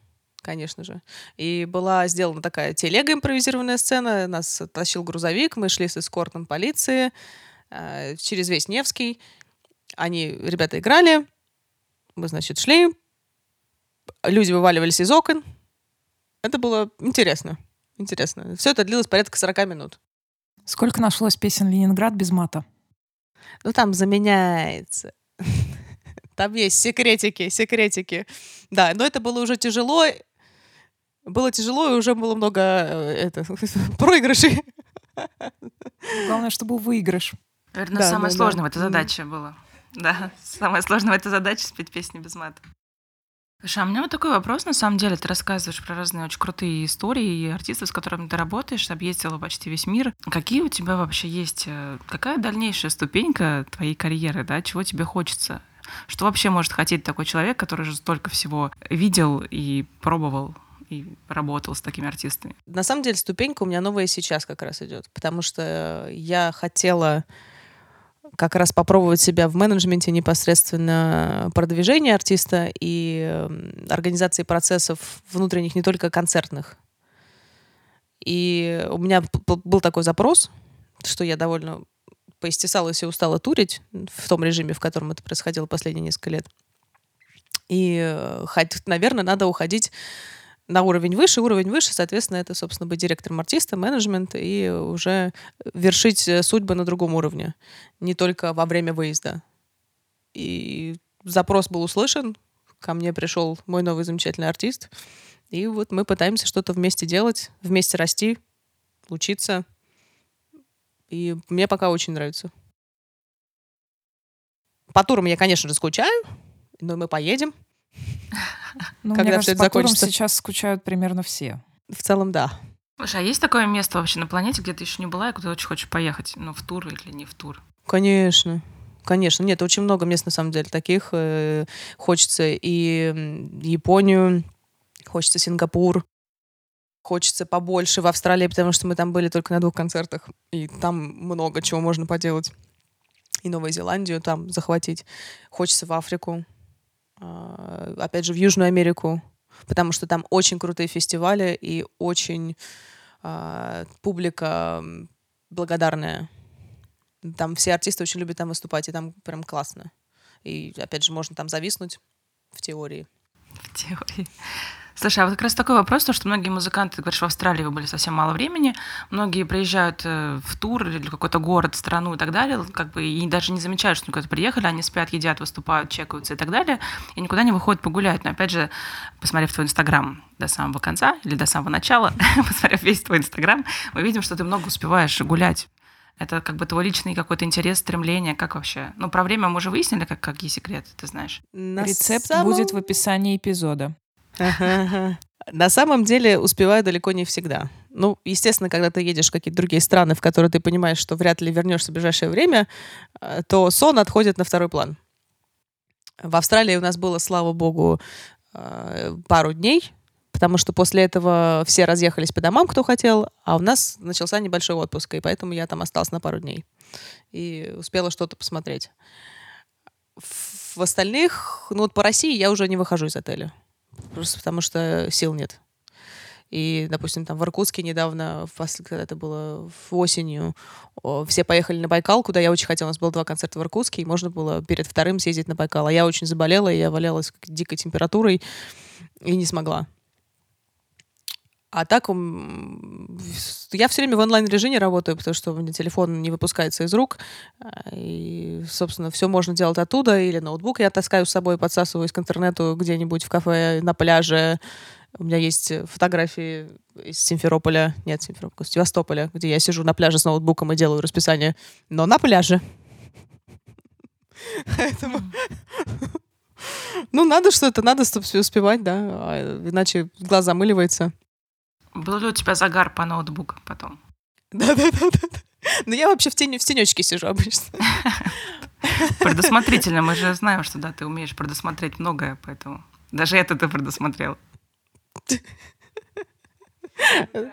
Конечно же. И была сделана такая телега импровизированная сцена. Нас тащил грузовик, мы шли с эскортом полиции э, через весь Невский. Они, ребята, играли. Мы, значит, шли. Люди вываливались из окон. Это было интересно. Интересно. Все это длилось порядка 40 минут. Сколько нашлось песен «Ленинград» без мата? Ну, там заменяется. Там есть секретики, секретики. Да, но это было уже тяжело. Было тяжело, и уже было много э, это, проигрышей. Главное, чтобы был выигрыш. Наверное, Да, самое да, сложное да. в этой задаче было. Да, самое сложное в этой задаче спеть песни без мата. Слушай, а у меня вот такой вопрос, на самом деле, ты рассказываешь про разные очень крутые истории и артистов, с которыми ты работаешь, объездила почти весь мир. Какие у тебя вообще есть, э, какая дальнейшая ступенька твоей карьеры, да, чего тебе хочется? Что вообще может хотеть такой человек, который же столько всего видел и пробовал и работал с такими артистами? На самом деле ступенька у меня новая сейчас как раз идет, потому что я хотела как раз попробовать себя в менеджменте непосредственно продвижения артиста и м, организации процессов внутренних, не только концертных. И у меня был такой запрос, что я довольно поистесалась и устала турить в том режиме, в котором это происходило последние несколько лет. И, э, наверное, надо уходить на уровень выше, уровень выше, соответственно, это, собственно, быть директором артиста, менеджмент и уже вершить э, судьбы на другом уровне, не только во время выезда. И запрос был услышан, ко мне пришел мой новый замечательный артист, и вот мы пытаемся что-то вместе делать, вместе расти, учиться, и мне пока очень нравится. По турам я, конечно же, скучаю, но мы поедем. Ну, Когда мне кажется, это по закончится? сейчас скучают примерно все. В целом, да. Слушай, а есть такое место вообще на планете, где ты еще не была и куда очень хочешь поехать? Ну, в тур или не в тур? Конечно. Конечно. Нет, очень много мест, на самом деле, таких. э, Хочется и Японию, хочется Сингапур, хочется побольше в Австралии, потому что мы там были только на двух концертах, и там много чего можно поделать. И Новую Зеландию там захватить. Хочется в Африку, опять же, в Южную Америку, потому что там очень крутые фестивали и очень а, публика благодарная. Там все артисты очень любят там выступать, и там прям классно. И, опять же, можно там зависнуть в теории. В теории. Слушай, а вот как раз такой вопрос, то, что многие музыканты, ты говоришь, в Австралии вы были совсем мало времени, многие приезжают э, в тур или в какой-то город, страну и так далее, как бы и даже не замечают, что они куда-то приехали, они спят, едят, выступают, чекаются и так далее, и никуда не выходят погулять. Но опять же, посмотрев твой Инстаграм до самого конца или до самого начала, посмотрев весь твой Инстаграм, мы видим, что ты много успеваешь гулять. Это как бы твой личный какой-то интерес, стремление, как вообще? Ну, про время мы уже выяснили, как, какие секреты, ты знаешь. На Рецепт самом- будет в описании эпизода. На самом деле успеваю далеко не всегда. Ну, естественно, когда ты едешь в какие-то другие страны, в которые ты понимаешь, что вряд ли вернешься в ближайшее время, э, то сон отходит на второй план. В Австралии у нас было, слава богу, э, пару дней, потому что после этого все разъехались по домам, кто хотел, а у нас начался небольшой отпуск, и поэтому я там осталась на пару дней и успела что-то посмотреть. В остальных, ну вот по России я уже не выхожу из отеля. Просто потому что сил нет. И, допустим, там в Иркутске недавно, когда это было в осенью, все поехали на Байкал, куда я очень хотела. У нас было два концерта в Иркутске, и можно было перед вторым съездить на Байкал. А я очень заболела, и я валялась как дикой температурой и не смогла. А так я все время в онлайн-режиме работаю, потому что у меня телефон не выпускается из рук. А, И, собственно, все можно делать оттуда. Или ноутбук я таскаю с собой, подсасываюсь к интернету где-нибудь в кафе, на пляже. У меня есть фотографии из Симферополя, нет, Симферополя, Севастополя, где я сижу на пляже с ноутбуком и делаю расписание, но на пляже. Поэтому... Ну, надо что-то, надо успевать, да, а иначе глаз замыливается. Был ли у тебя загар по ноутбуку потом? Да-да-да. Но я вообще в, тени, в тенечке сижу обычно. Предусмотрительно, мы же знаем, что да, ты умеешь предусмотреть многое, поэтому даже это ты предусмотрел.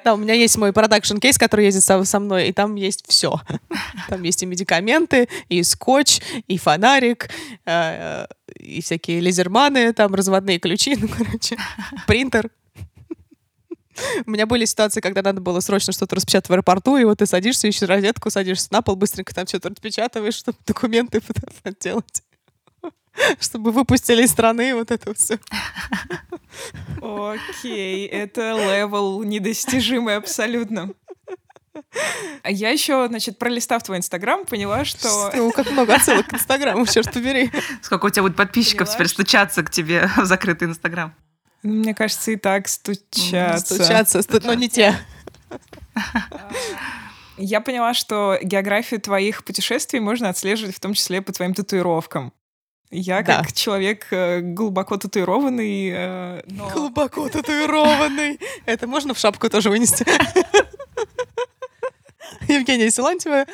Да, у меня есть мой продакшн-кейс, который ездит со, со мной, и там есть все. Там есть и медикаменты, и скотч, и фонарик, э, и всякие лезерманы, там разводные ключи, ну, короче, принтер. У меня были ситуации, когда надо было срочно что-то распечатать в аэропорту, и вот ты садишься, ищешь розетку, садишься на пол, быстренько там что-то распечатываешь, чтобы документы делать. Чтобы выпустили из страны вот это все. Окей, это level недостижимый абсолютно. А я еще, значит, пролистав твой инстаграм, поняла, что... Что, как много отсылок к инстаграму, черт побери. Сколько у тебя будет подписчиков теперь стучаться к тебе в закрытый инстаграм? Мне кажется, и так стучаться. Стучаться, но не те. Я поняла, что географию твоих путешествий можно отслеживать в том числе по твоим татуировкам. Я да. как человек э, глубоко татуированный. Э, но... Глубоко татуированный. Это можно в шапку тоже вынести? Евгения Силантьева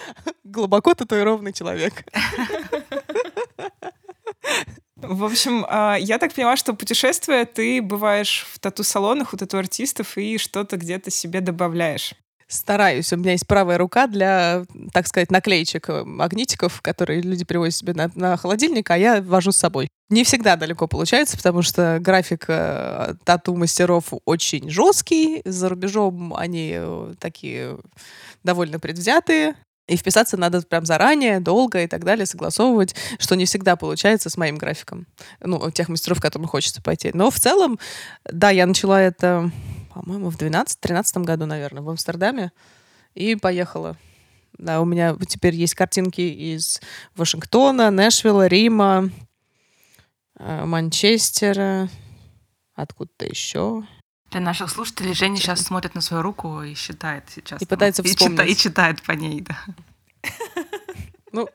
глубоко татуированный человек. В общем, а, я так поняла, что путешествуя, ты бываешь в тату-салонах у тату-артистов и что-то где-то себе добавляешь. Стараюсь. У меня есть правая рука для, так сказать, наклеечек, э, магнитиков, которые люди привозят себе на, на холодильник, а я вожу с собой. Не всегда далеко получается, потому что график э, тату-мастеров очень жесткий. За рубежом они э, такие довольно предвзятые. И вписаться надо прям заранее, долго и так далее, согласовывать, что не всегда получается с моим графиком. Ну, тех мастеров, которым хочется пойти. Но в целом, да, я начала это, по-моему, в 12-13 году, наверное, в Амстердаме. И поехала. Да, у меня теперь есть картинки из Вашингтона, Нэшвилла, Рима, э, Манчестера, откуда-то еще. Для наших слушателей Женя сейчас смотрит на свою руку и считает сейчас. И там, пытается вспомнить. И, читает, и читает по ней, да. Ну,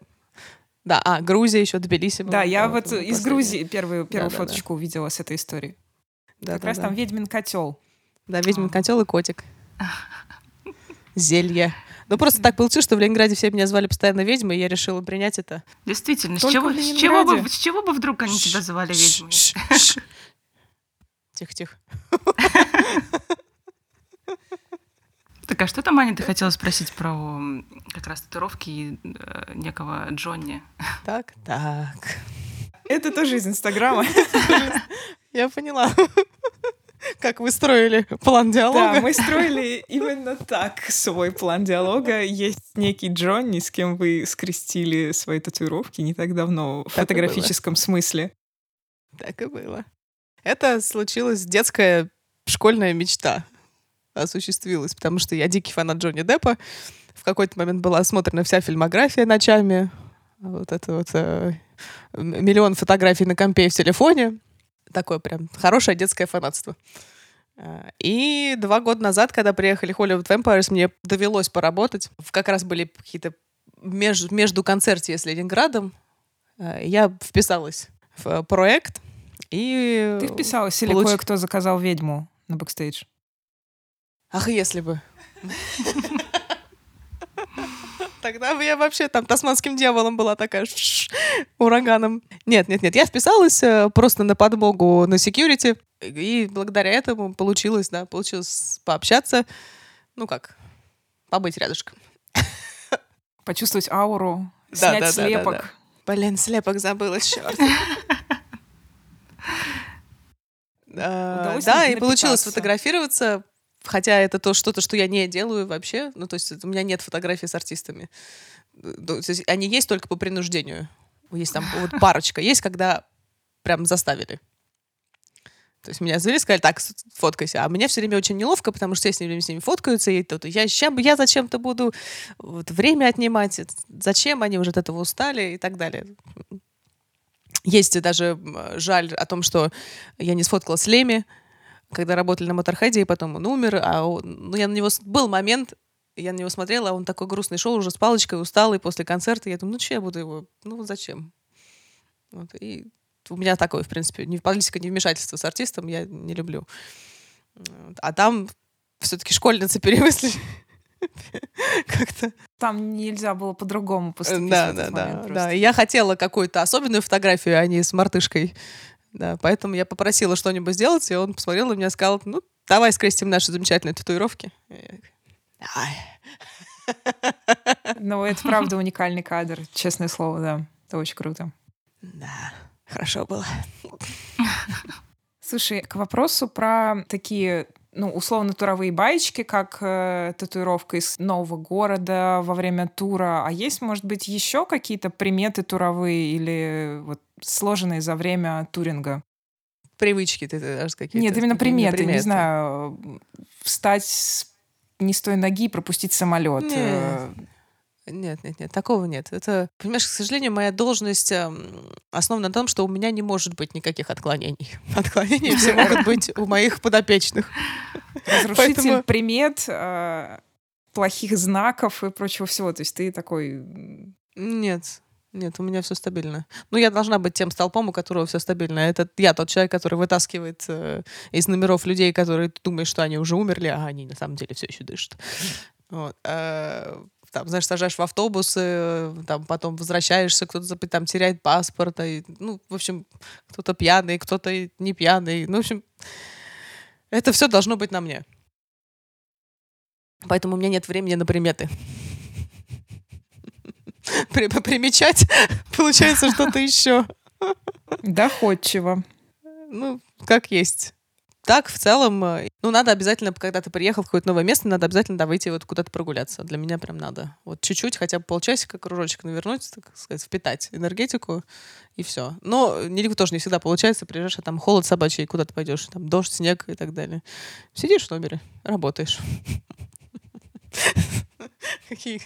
да, а, Грузия еще, Тбилиси Да, я вот из Грузии первую, первую фоточку увидела с этой истории. Да, как раз там ведьмин котел. Да, ведьмин котел и котик. Зелье. Ну, просто так получилось, что в Ленинграде все меня звали постоянно ведьмой, и я решила принять это. Действительно, с чего, с, чего бы, с чего бы вдруг они тебя звали ведьмой? Тихо-тихо. Так, а что там, Аня, ты хотела спросить про как раз татуировки э, некого Джонни? Так, так. Это тоже из Инстаграма. Я поняла. Как вы строили план диалога? Да, мы строили именно так свой план диалога. Есть некий Джонни, с кем вы скрестили свои татуировки не так давно в так фотографическом смысле. Так и было. Это случилась детская школьная мечта. Осуществилась, потому что я дикий фанат Джонни Деппа. В какой-то момент была осмотрена вся фильмография ночами. Вот это вот э, миллион фотографий на компе в телефоне. Такое прям хорошее детское фанатство. Э, и два года назад, когда приехали Hollywood Vampires, мне довелось поработать. Как раз были какие-то между, между концерте с Ленинградом. Э, я вписалась в проект, и Ты вписалась или получ... кое-кто заказал ведьму на бэкстейдж? Ах, если бы. Тогда бы я вообще там тасманским дьяволом была такая ураганом. Нет, нет, нет. Я вписалась э, просто на подмогу на security. И благодаря этому получилось, да, получилось пообщаться. Ну как, побыть рядышком. Почувствовать ауру, да, снять да, слепок. Да, да, да. Блин, слепок забыла, черт. Удалось да, и получилось фотографироваться, хотя это то что-то, что я не делаю вообще. Ну, то есть у меня нет фотографий с артистами. То есть они есть только по принуждению. Есть там вот парочка. Есть, когда прям заставили. То есть меня завели, сказали, так, фоткайся. А мне все время очень неловко, потому что все с ними, с ними фоткаются, и тут я, я зачем-то буду вот, время отнимать, зачем они уже от этого устали и так далее. Есть даже жаль о том, что я не сфоткала с Леми, когда работали на Моторхеде, и потом он умер. А он, ну, я на него... Был момент, я на него смотрела, а он такой грустный шел уже с палочкой, усталый после концерта. Я думаю, ну что я буду его... Ну зачем? Вот, и у меня такое, в принципе, не политика, не вмешательство с артистом я не люблю. А там все-таки школьницы перемыслили. Как-то. Там нельзя было по-другому поступить. Да, да, да, да. Я хотела какую-то особенную фотографию, а не с мартышкой. Да, поэтому я попросила что-нибудь сделать, и он посмотрел на меня и сказал, ну, давай скрестим наши замечательные татуировки. Ну, это правда уникальный кадр, честное слово, да. Это очень круто. Да, хорошо было. Слушай, к вопросу про такие ну, условно, туровые баечки, как э, татуировка из нового города во время тура. А есть, может быть, еще какие-то приметы туровые или вот сложенные за время туринга? Привычки ты даже какие-то? Нет, именно приметы. приметы. Не знаю, встать не с той ноги и пропустить самолет. Нет. Э, нет, нет, нет, такого нет. Это, понимаешь, к сожалению, моя должность эм, основана на том, что у меня не может быть никаких отклонений. Отклонения все могут быть у моих подопечных. Разрушитель примет, э, плохих знаков и прочего всего. То есть ты такой... Нет, нет, у меня все стабильно. Ну, я должна быть тем столпом, у которого все стабильно. Это я тот человек, который вытаскивает э, из номеров людей, которые ты думаешь, что они уже умерли, а они на самом деле все еще дышат. Вот. Там, знаешь, сажаешь в автобус, там, потом возвращаешься, кто-то там теряет паспорт, и, ну, в общем, кто-то пьяный, кто-то не пьяный. Ну, в общем, это все должно быть на мне. Поэтому у меня нет времени на приметы. Примечать, получается что-то еще. Доходчиво. Ну, как есть так, в целом, э, ну, надо обязательно, когда ты приехал в какое-то новое место, надо обязательно да, выйти вот куда-то прогуляться. Для меня прям надо. Вот чуть-чуть, хотя бы полчасика кружочек навернуть, так сказать, впитать энергетику, и все. Но не, тоже не всегда получается. Приезжаешь, а там холод собачий, куда ты пойдешь, там дождь, снег и так далее. Сидишь в номере, работаешь. Какие,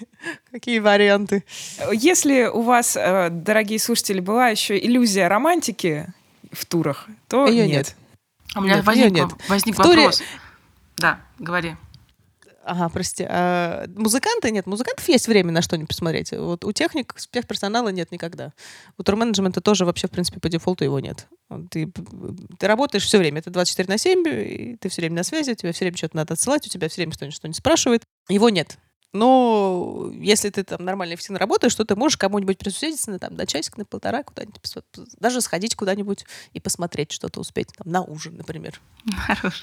какие варианты? Если у вас, э, дорогие слушатели, была еще иллюзия романтики в турах, то Ее нет. нет. У меня нет, возник, нет. возник в вопрос. Туре... Да, говори. Ага, прости. А, музыканты нет, музыкантов есть время на что-нибудь посмотреть. Вот у техник, персонала нет никогда. У турменеджмента тоже вообще, в принципе, по дефолту его нет. Ты, ты работаешь все время. Это 24 на 7, и ты все время на связи, тебе все время что-то надо отсылать, у тебя все время кто-нибудь что-нибудь спрашивает. Его нет. Но если ты там нормально эффективно работаешь, то ты можешь кому-нибудь присоединиться на, там, на часик, на полтора, куда-нибудь, даже сходить куда-нибудь и посмотреть что-то успеть, там, на ужин, например. Хорош.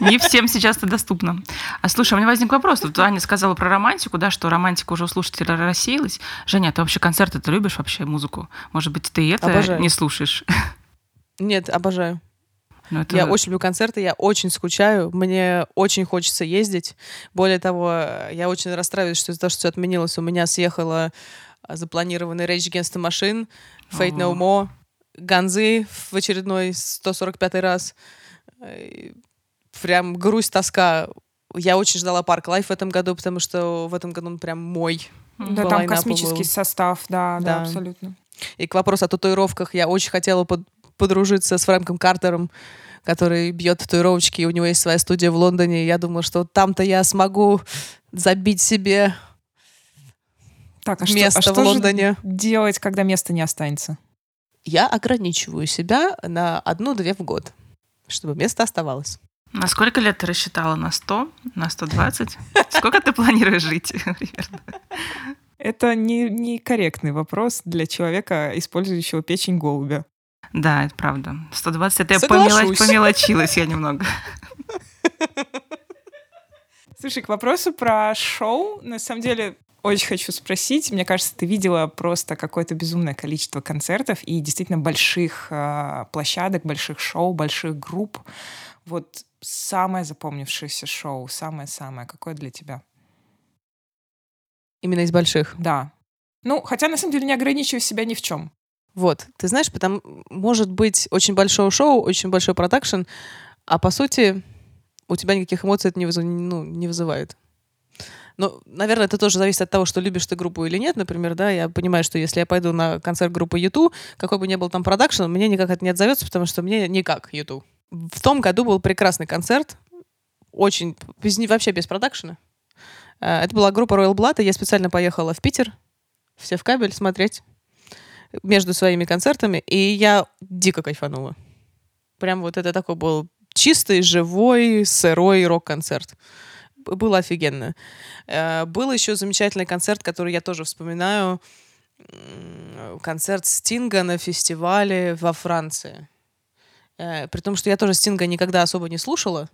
Не всем сейчас это доступно. А слушай, у меня возник вопрос. Вот Аня сказала про романтику, да, что романтика уже у слушателя рассеялась. Женя, ты вообще концерты ты любишь вообще музыку? Может быть, ты это Обожаю. не слушаешь? Нет, обожаю. Ну, это... Я очень люблю концерты, я очень скучаю, мне очень хочется ездить. Более того, я очень расстраиваюсь, что из-за того, что все отменилось, у меня съехала запланированный Rage Against the Machine, Fate No More, Ганзы в очередной 145 раз. Прям грусть, тоска. Я очень ждала Park Live в этом году, потому что в этом году он прям мой. Да, там космический был. состав, да, да, да, абсолютно. И к вопросу о татуировках я очень хотела под, подружиться с Фрэнком Картером, который бьет татуировочки, и у него есть своя студия в Лондоне. Я думала, что там-то я смогу забить себе так, а место что, а в что Лондоне. делать, когда места не останется? Я ограничиваю себя на одну-две в год, чтобы место оставалось. На сколько лет ты рассчитала? На 100? На 120? Сколько ты планируешь жить примерно? Это не, не корректный вопрос для человека, использующего печень голубя. Да, это правда. 120 это я помело... помелочилась я немного. Слушай, к вопросу про шоу, на самом деле, очень хочу спросить. Мне кажется, ты видела просто какое-то безумное количество концертов и действительно больших э, площадок, больших шоу, больших групп. Вот самое запомнившееся шоу, самое-самое, какое для тебя? Именно из больших? Да. Ну, хотя на самом деле не ограничиваю себя ни в чем. Вот, ты знаешь, потому может быть очень большое шоу, очень большой продакшн, а по сути у тебя никаких эмоций это не, вызыв... ну, не вызывает. Ну, наверное, это тоже зависит от того, что любишь ты группу или нет. Например, да, я понимаю, что если я пойду на концерт группы YouTube, какой бы ни был там продакшн, мне никак это не отзовется, потому что мне никак YouTube. В том году был прекрасный концерт, очень, без, вообще без продакшена. Э, это была группа Royal Blood, и я специально поехала в Питер, все в кабель смотреть между своими концертами, и я дико кайфанула. Прям вот это такой был чистый, живой, сырой рок-концерт. Было офигенно. Э, был еще замечательный концерт, который я тоже вспоминаю. Концерт Стинга на фестивале во Франции. Э, при том, что я тоже Стинга никогда особо не слушала.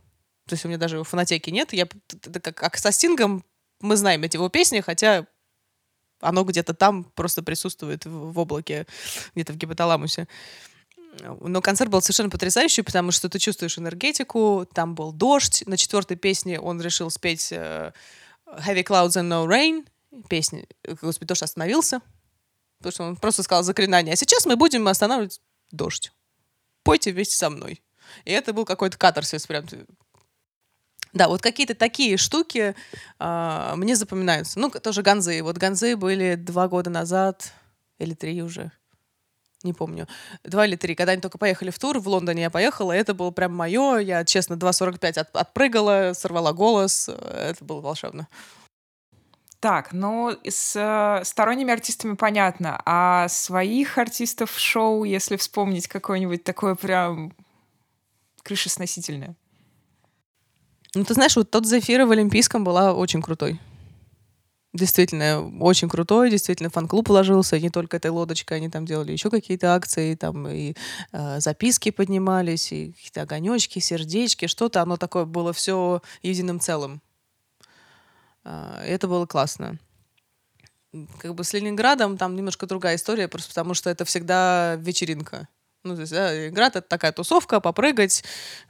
То есть у меня даже его фанатеки нет. Я, как, как со Стингом мы знаем эти его песни, хотя оно где-то там просто присутствует в, в облаке, где-то в гипоталамусе. Но концерт был совершенно потрясающий, потому что ты чувствуешь энергетику, там был дождь. На четвертой песне он решил спеть э, Heavy Clouds and No Rain. Песня, господи, тоже остановился. Потому что он просто сказал заклинание. А сейчас мы будем останавливать дождь. Пойте вместе со мной. И это был какой-то катарсис прям. Да, вот какие-то такие штуки э, мне запоминаются. Ну, тоже ганзы. Вот ганзы были два года назад или три уже не помню, два или три, когда они только поехали в тур, в Лондоне я поехала, это было прям мое, я, честно, 2.45 от, отпрыгала, сорвала голос, это было волшебно. Так, ну, с э, сторонними артистами понятно, а своих артистов шоу, если вспомнить какое-нибудь такое прям крышесносительное? Ну, ты знаешь, вот тот Зефира в Олимпийском была очень крутой. Действительно, очень крутой, действительно, фан-клуб вложился, не только этой лодочкой, они там делали еще какие-то акции, там и э, записки поднимались, и какие-то огонечки, сердечки, что-то, оно такое было все единым целым. Э, это было классно. Как бы с Ленинградом там немножко другая история, просто потому что это всегда вечеринка. Ну, то есть, да, Ленинград — это такая тусовка, попрыгать,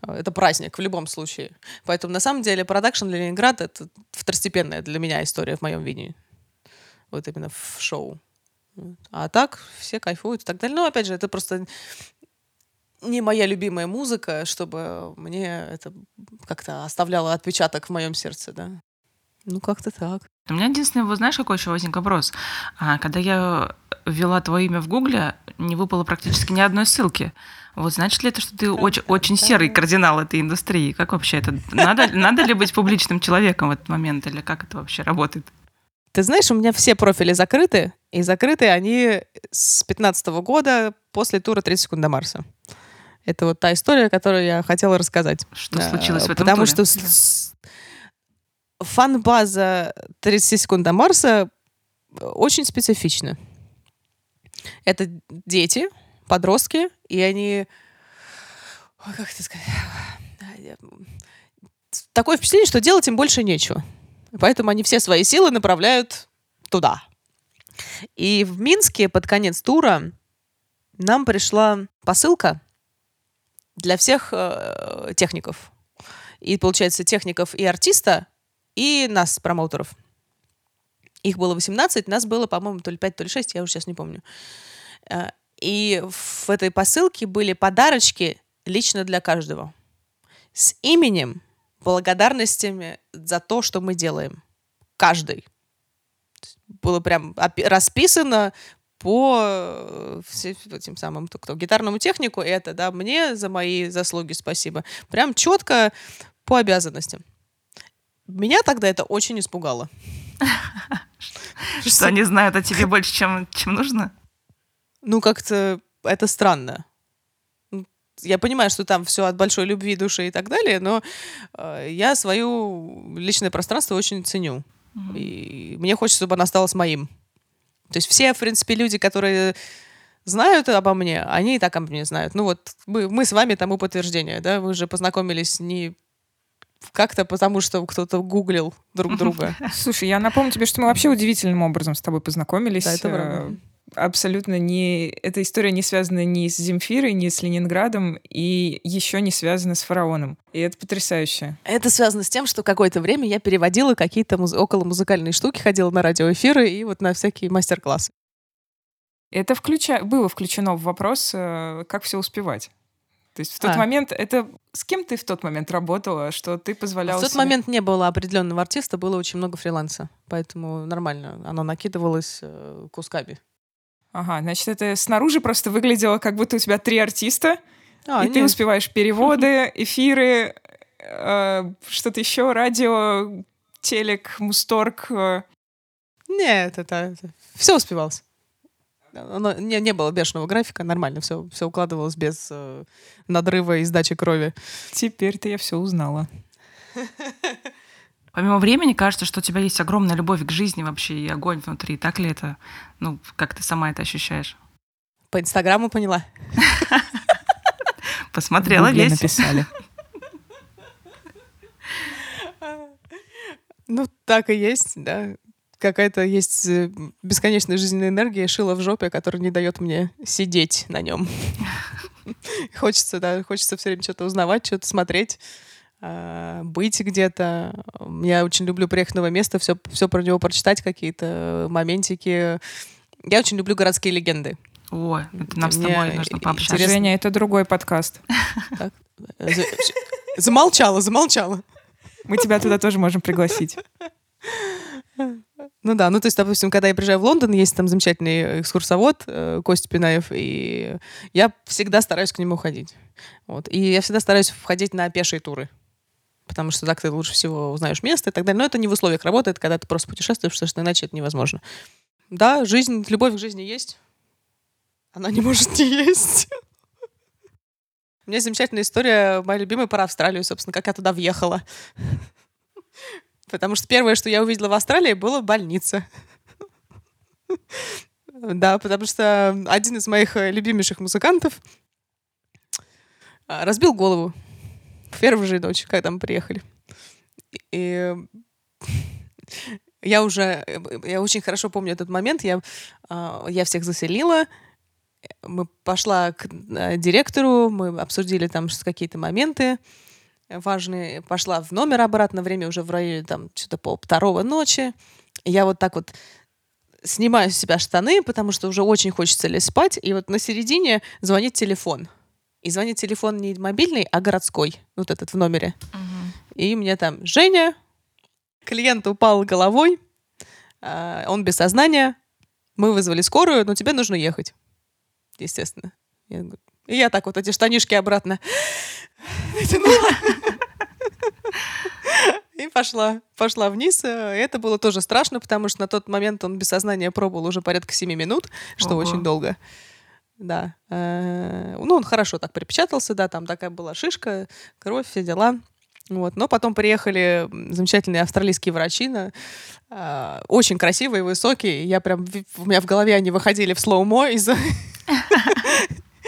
э, это праздник в любом случае. Поэтому, на самом деле, продакшн для Ленинграда — это второстепенная для меня история в моем видении. Вот именно в шоу. А так все кайфуют и так далее. Ну, опять же, это просто не моя любимая музыка, чтобы мне это как-то оставляло отпечаток в моем сердце, да. Ну, как-то так. У меня единственный, вот знаешь, какой еще возник вопрос? А, когда я ввела твое имя в Гугле, не выпало практически ни одной ссылки. Вот значит ли это, что ты очень, очень серый кардинал этой индустрии? Как вообще это? Надо, надо ли быть публичным человеком в этот момент, или как это вообще работает? Ты знаешь, у меня все профили закрыты, и закрыты они с 15 года после тура 30 секунд до Марса. Это вот та история, которую я хотела рассказать. Что случилось в этом Потому туре? что да. фан-база 30 секунд до Марса очень специфична. Это дети, подростки, и они... Ой, как это сказать? Такое впечатление, что делать им больше нечего. Поэтому они все свои силы направляют туда. И в Минске под конец тура нам пришла посылка для всех э, техников. И, получается, техников и артиста, и нас, промоутеров. Их было 18, нас было, по-моему, то ли 5, то ли 6, я уже сейчас не помню. Э, и в этой посылке были подарочки лично для каждого. С именем, благодарностями за то, что мы делаем. Каждый. Было прям расписано по этим самым кто, гитарному технику это, да, мне за мои заслуги спасибо. Прям четко по обязанностям. Меня тогда это очень испугало. Что они знают о тебе больше, чем, чем нужно? Ну, как-то это странно. Я понимаю, что там все от большой любви, души и так далее, но э, я свою личное пространство очень ценю. И мне хочется, чтобы оно осталось моим. То есть все, в принципе, люди, которые знают обо мне, они и так обо мне знают. Ну вот мы, мы с вами тому подтверждение, да, вы же познакомились не как-то потому, что кто-то гуглил друг друга. Слушай, я напомню тебе, что мы вообще удивительным образом с тобой познакомились. Да, это правда. Абсолютно не... Эта история не связана ни с Земфирой, ни с Ленинградом, и еще не связана с фараоном. И это потрясающе. Это связано с тем, что какое-то время я переводила какие-то муз... около музыкальные штуки, ходила на радиоэфиры и вот на всякие мастер-классы. Это включа... было включено в вопрос, э, как все успевать. То есть в тот А. момент это с кем ты в тот момент работала, что ты позволяла В тот себе- момент не было определенного артиста, было очень много фриланса, поэтому нормально. Оно накидывалось э, кусками. Ага, значит, это снаружи просто выглядело, как будто у тебя три артиста, А, и ты нет. успеваешь переводы, эфиры, э, что-то еще, радио, телек, мусторг. э. Нет, это, все успевалось. Оно- не, не было бешеного графика, нормально, все, все укладывалось без э, надрыва и сдачи крови. Теперь-то я все узнала. Помимо времени, кажется, что у тебя есть огромная любовь к жизни вообще и огонь внутри. Так ли это? Ну, как ты сама это ощущаешь? По Инстаграму поняла. Посмотрела весь. написали. Ну, так и есть, да. Какая-то есть э, бесконечная жизненная энергия, шила в жопе, которая не дает мне сидеть на нем. Хочется, да, хочется все время что-то узнавать, что-то смотреть, э, быть где-то. Я очень люблю приехать в новое место, все, все про него прочитать, какие-то моментики. Я очень люблю городские легенды. О, это нам с Мне тобой нужно пообщаться. интересно. Женя, это другой подкаст. За- Замолчала, замолчала. Мы тебя туда тоже можем пригласить. Ну да, ну то есть, допустим, когда я приезжаю в Лондон, есть там замечательный экскурсовод э, Костя Пинаев, и я всегда стараюсь к нему ходить. Вот. И я всегда стараюсь входить на пешие туры. Потому что так ты лучше всего узнаешь место и так далее. Но это не в условиях работы, это когда ты просто путешествуешь, потому что иначе это невозможно. Да, жизнь, любовь к жизни есть. Она не может не есть. У меня замечательная история, моя любимая про Австралию, собственно, как я туда въехала. Потому что первое, что я увидела в Австралии, была больница. Да, потому что один из моих э, любимейших музыкантов а, разбил голову в первую же ночь, когда мы приехали. И я уже, э, я очень хорошо помню этот момент. Я, а, я всех заселила, мы пошла к э, директору, мы обсудили там какие-то моменты важные. Пошла в номер обратно, время уже в районе там что-то пол второго ночи. Я вот так вот снимаю с себя штаны, потому что уже очень хочется лечь спать. И вот на середине звонит телефон. И звонит телефон не мобильный, а городской. Вот этот в номере. Мгм. И мне там Женя, клиент упал головой, а, он без сознания, мы вызвали скорую, но тебе нужно ехать. Естественно. Я говорю- И я так вот эти штанишки обратно натянула. И пошла, пошла вниз. Э, Это было тоже страшно, потому что на тот момент он без сознания пробовал уже порядка 7 минут, что Ого. очень долго. Да. Э, Ну, он хорошо так припечатался, да, там такая была шишка, кровь, все дела. Вот. Но потом приехали замечательные австралийские врачи, на, а, очень красивые, высокие. Я прям, у меня в голове они выходили в слоумо из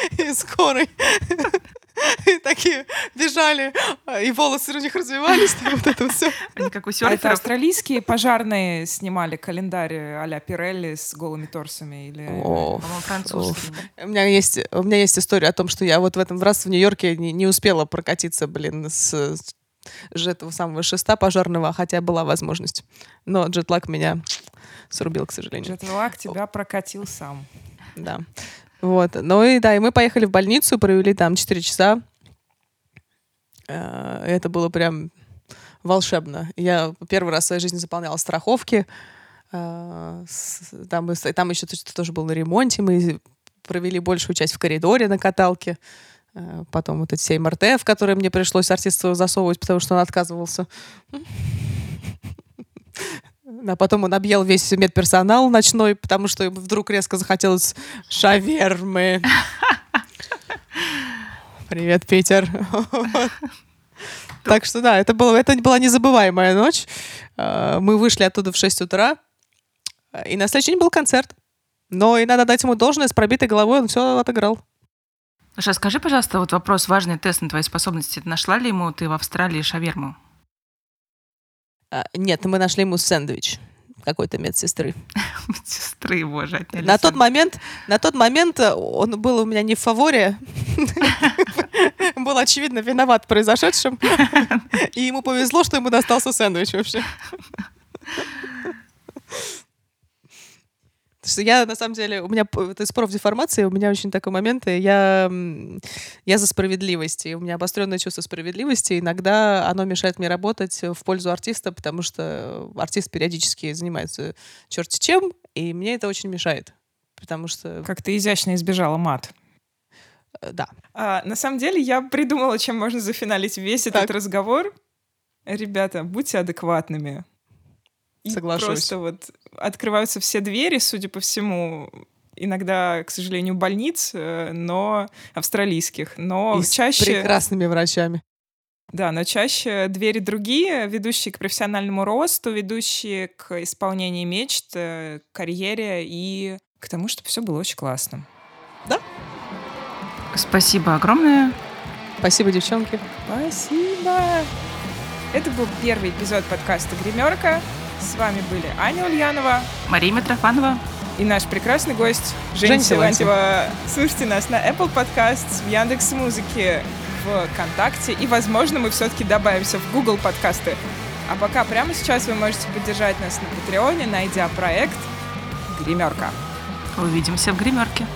из скорой. И такие бежали, а, и волосы у них развивались, там вот это все. Они как у А это серферов. австралийские пожарные снимали календарь а-ля Пирелли с голыми торсами? Или... О, По-моему, французский. У меня есть, у меня есть история о том, что я вот в этом раз в Нью-Йорке не, не успела прокатиться, блин, с, с же этого самого шеста пожарного, хотя была возможность. Но джетлаг меня срубил, к сожалению. Джетлаг тебя прокатил сам. Да. Вот. Ну и да, и мы поехали в больницу, провели там 4 часа. Э, Это было прям волшебно. Я первый раз в своей жизни заполняла страховки. Э, Там, там еще что-то тоже был на ремонте. Мы провели большую часть в коридоре на каталке. Э, Потом вот эти все МРТ, в которые мне пришлось артиста засовывать, потому что он отказывался. А потом он объел весь медперсонал ночной, потому что ему вдруг резко захотелось шавермы. Привет, Питер. Так что да, это, было, это была незабываемая ночь. Э, Мы вышли оттуда в 6 утра, и на следующий день был концерт. Но и надо дать ему должное, с пробитой головой он все отыграл. Слушай, а скажи, пожалуйста, вот вопрос, важный тест на твои способности. Нашла ли ему ты в Австралии шаверму? А, Нет, мы нашли ему сэндвич какой-то медсестры. Сестры боже, отняли На тот момент, на тот момент э, он был у меня не в фаворе, был очевидно виноват в произошедшем, и ему повезло, что ему достался сэндвич вообще. Я, на самом деле, у меня это из профдеформации, у меня очень такой момент, и я, я за справедливость, и у меня обостренное чувство справедливости, иногда оно мешает мне работать в пользу артиста, потому что артист периодически занимается черти чем, и мне это очень мешает, потому что, Как ты изящно избежала мат. э, да, А, на самом деле я придумала, чем можно зафиналить весь этот Так. разговор. Ребята, будьте адекватными. И Соглашусь. Просто вот открываются все двери, судя по всему, иногда, к сожалению, больниц, э, но австралийских, но и с чаще, прекрасными врачами. да, но чаще двери другие, ведущие к профессиональному росту, ведущие к исполнению мечт, э, к карьере и к тому, чтобы все было очень классно. Спасибо огромное. Спасибо, девчонки. Спасибо! Это был первый эпизод подкаста «Гримерка». С вами были Аня Ульянова Мария Митрофанова. И наш прекрасный гость Женя, Женя Силантьева. Слушайте нас на Apple Podcasts, в Яндекс Музыке, в ВКонтакте. И, возможно, мы все-таки добавимся в Google подкасты. А пока прямо сейчас вы можете поддержать нас на Патреоне, найдя проект «Гримерка». Увидимся в гримерке.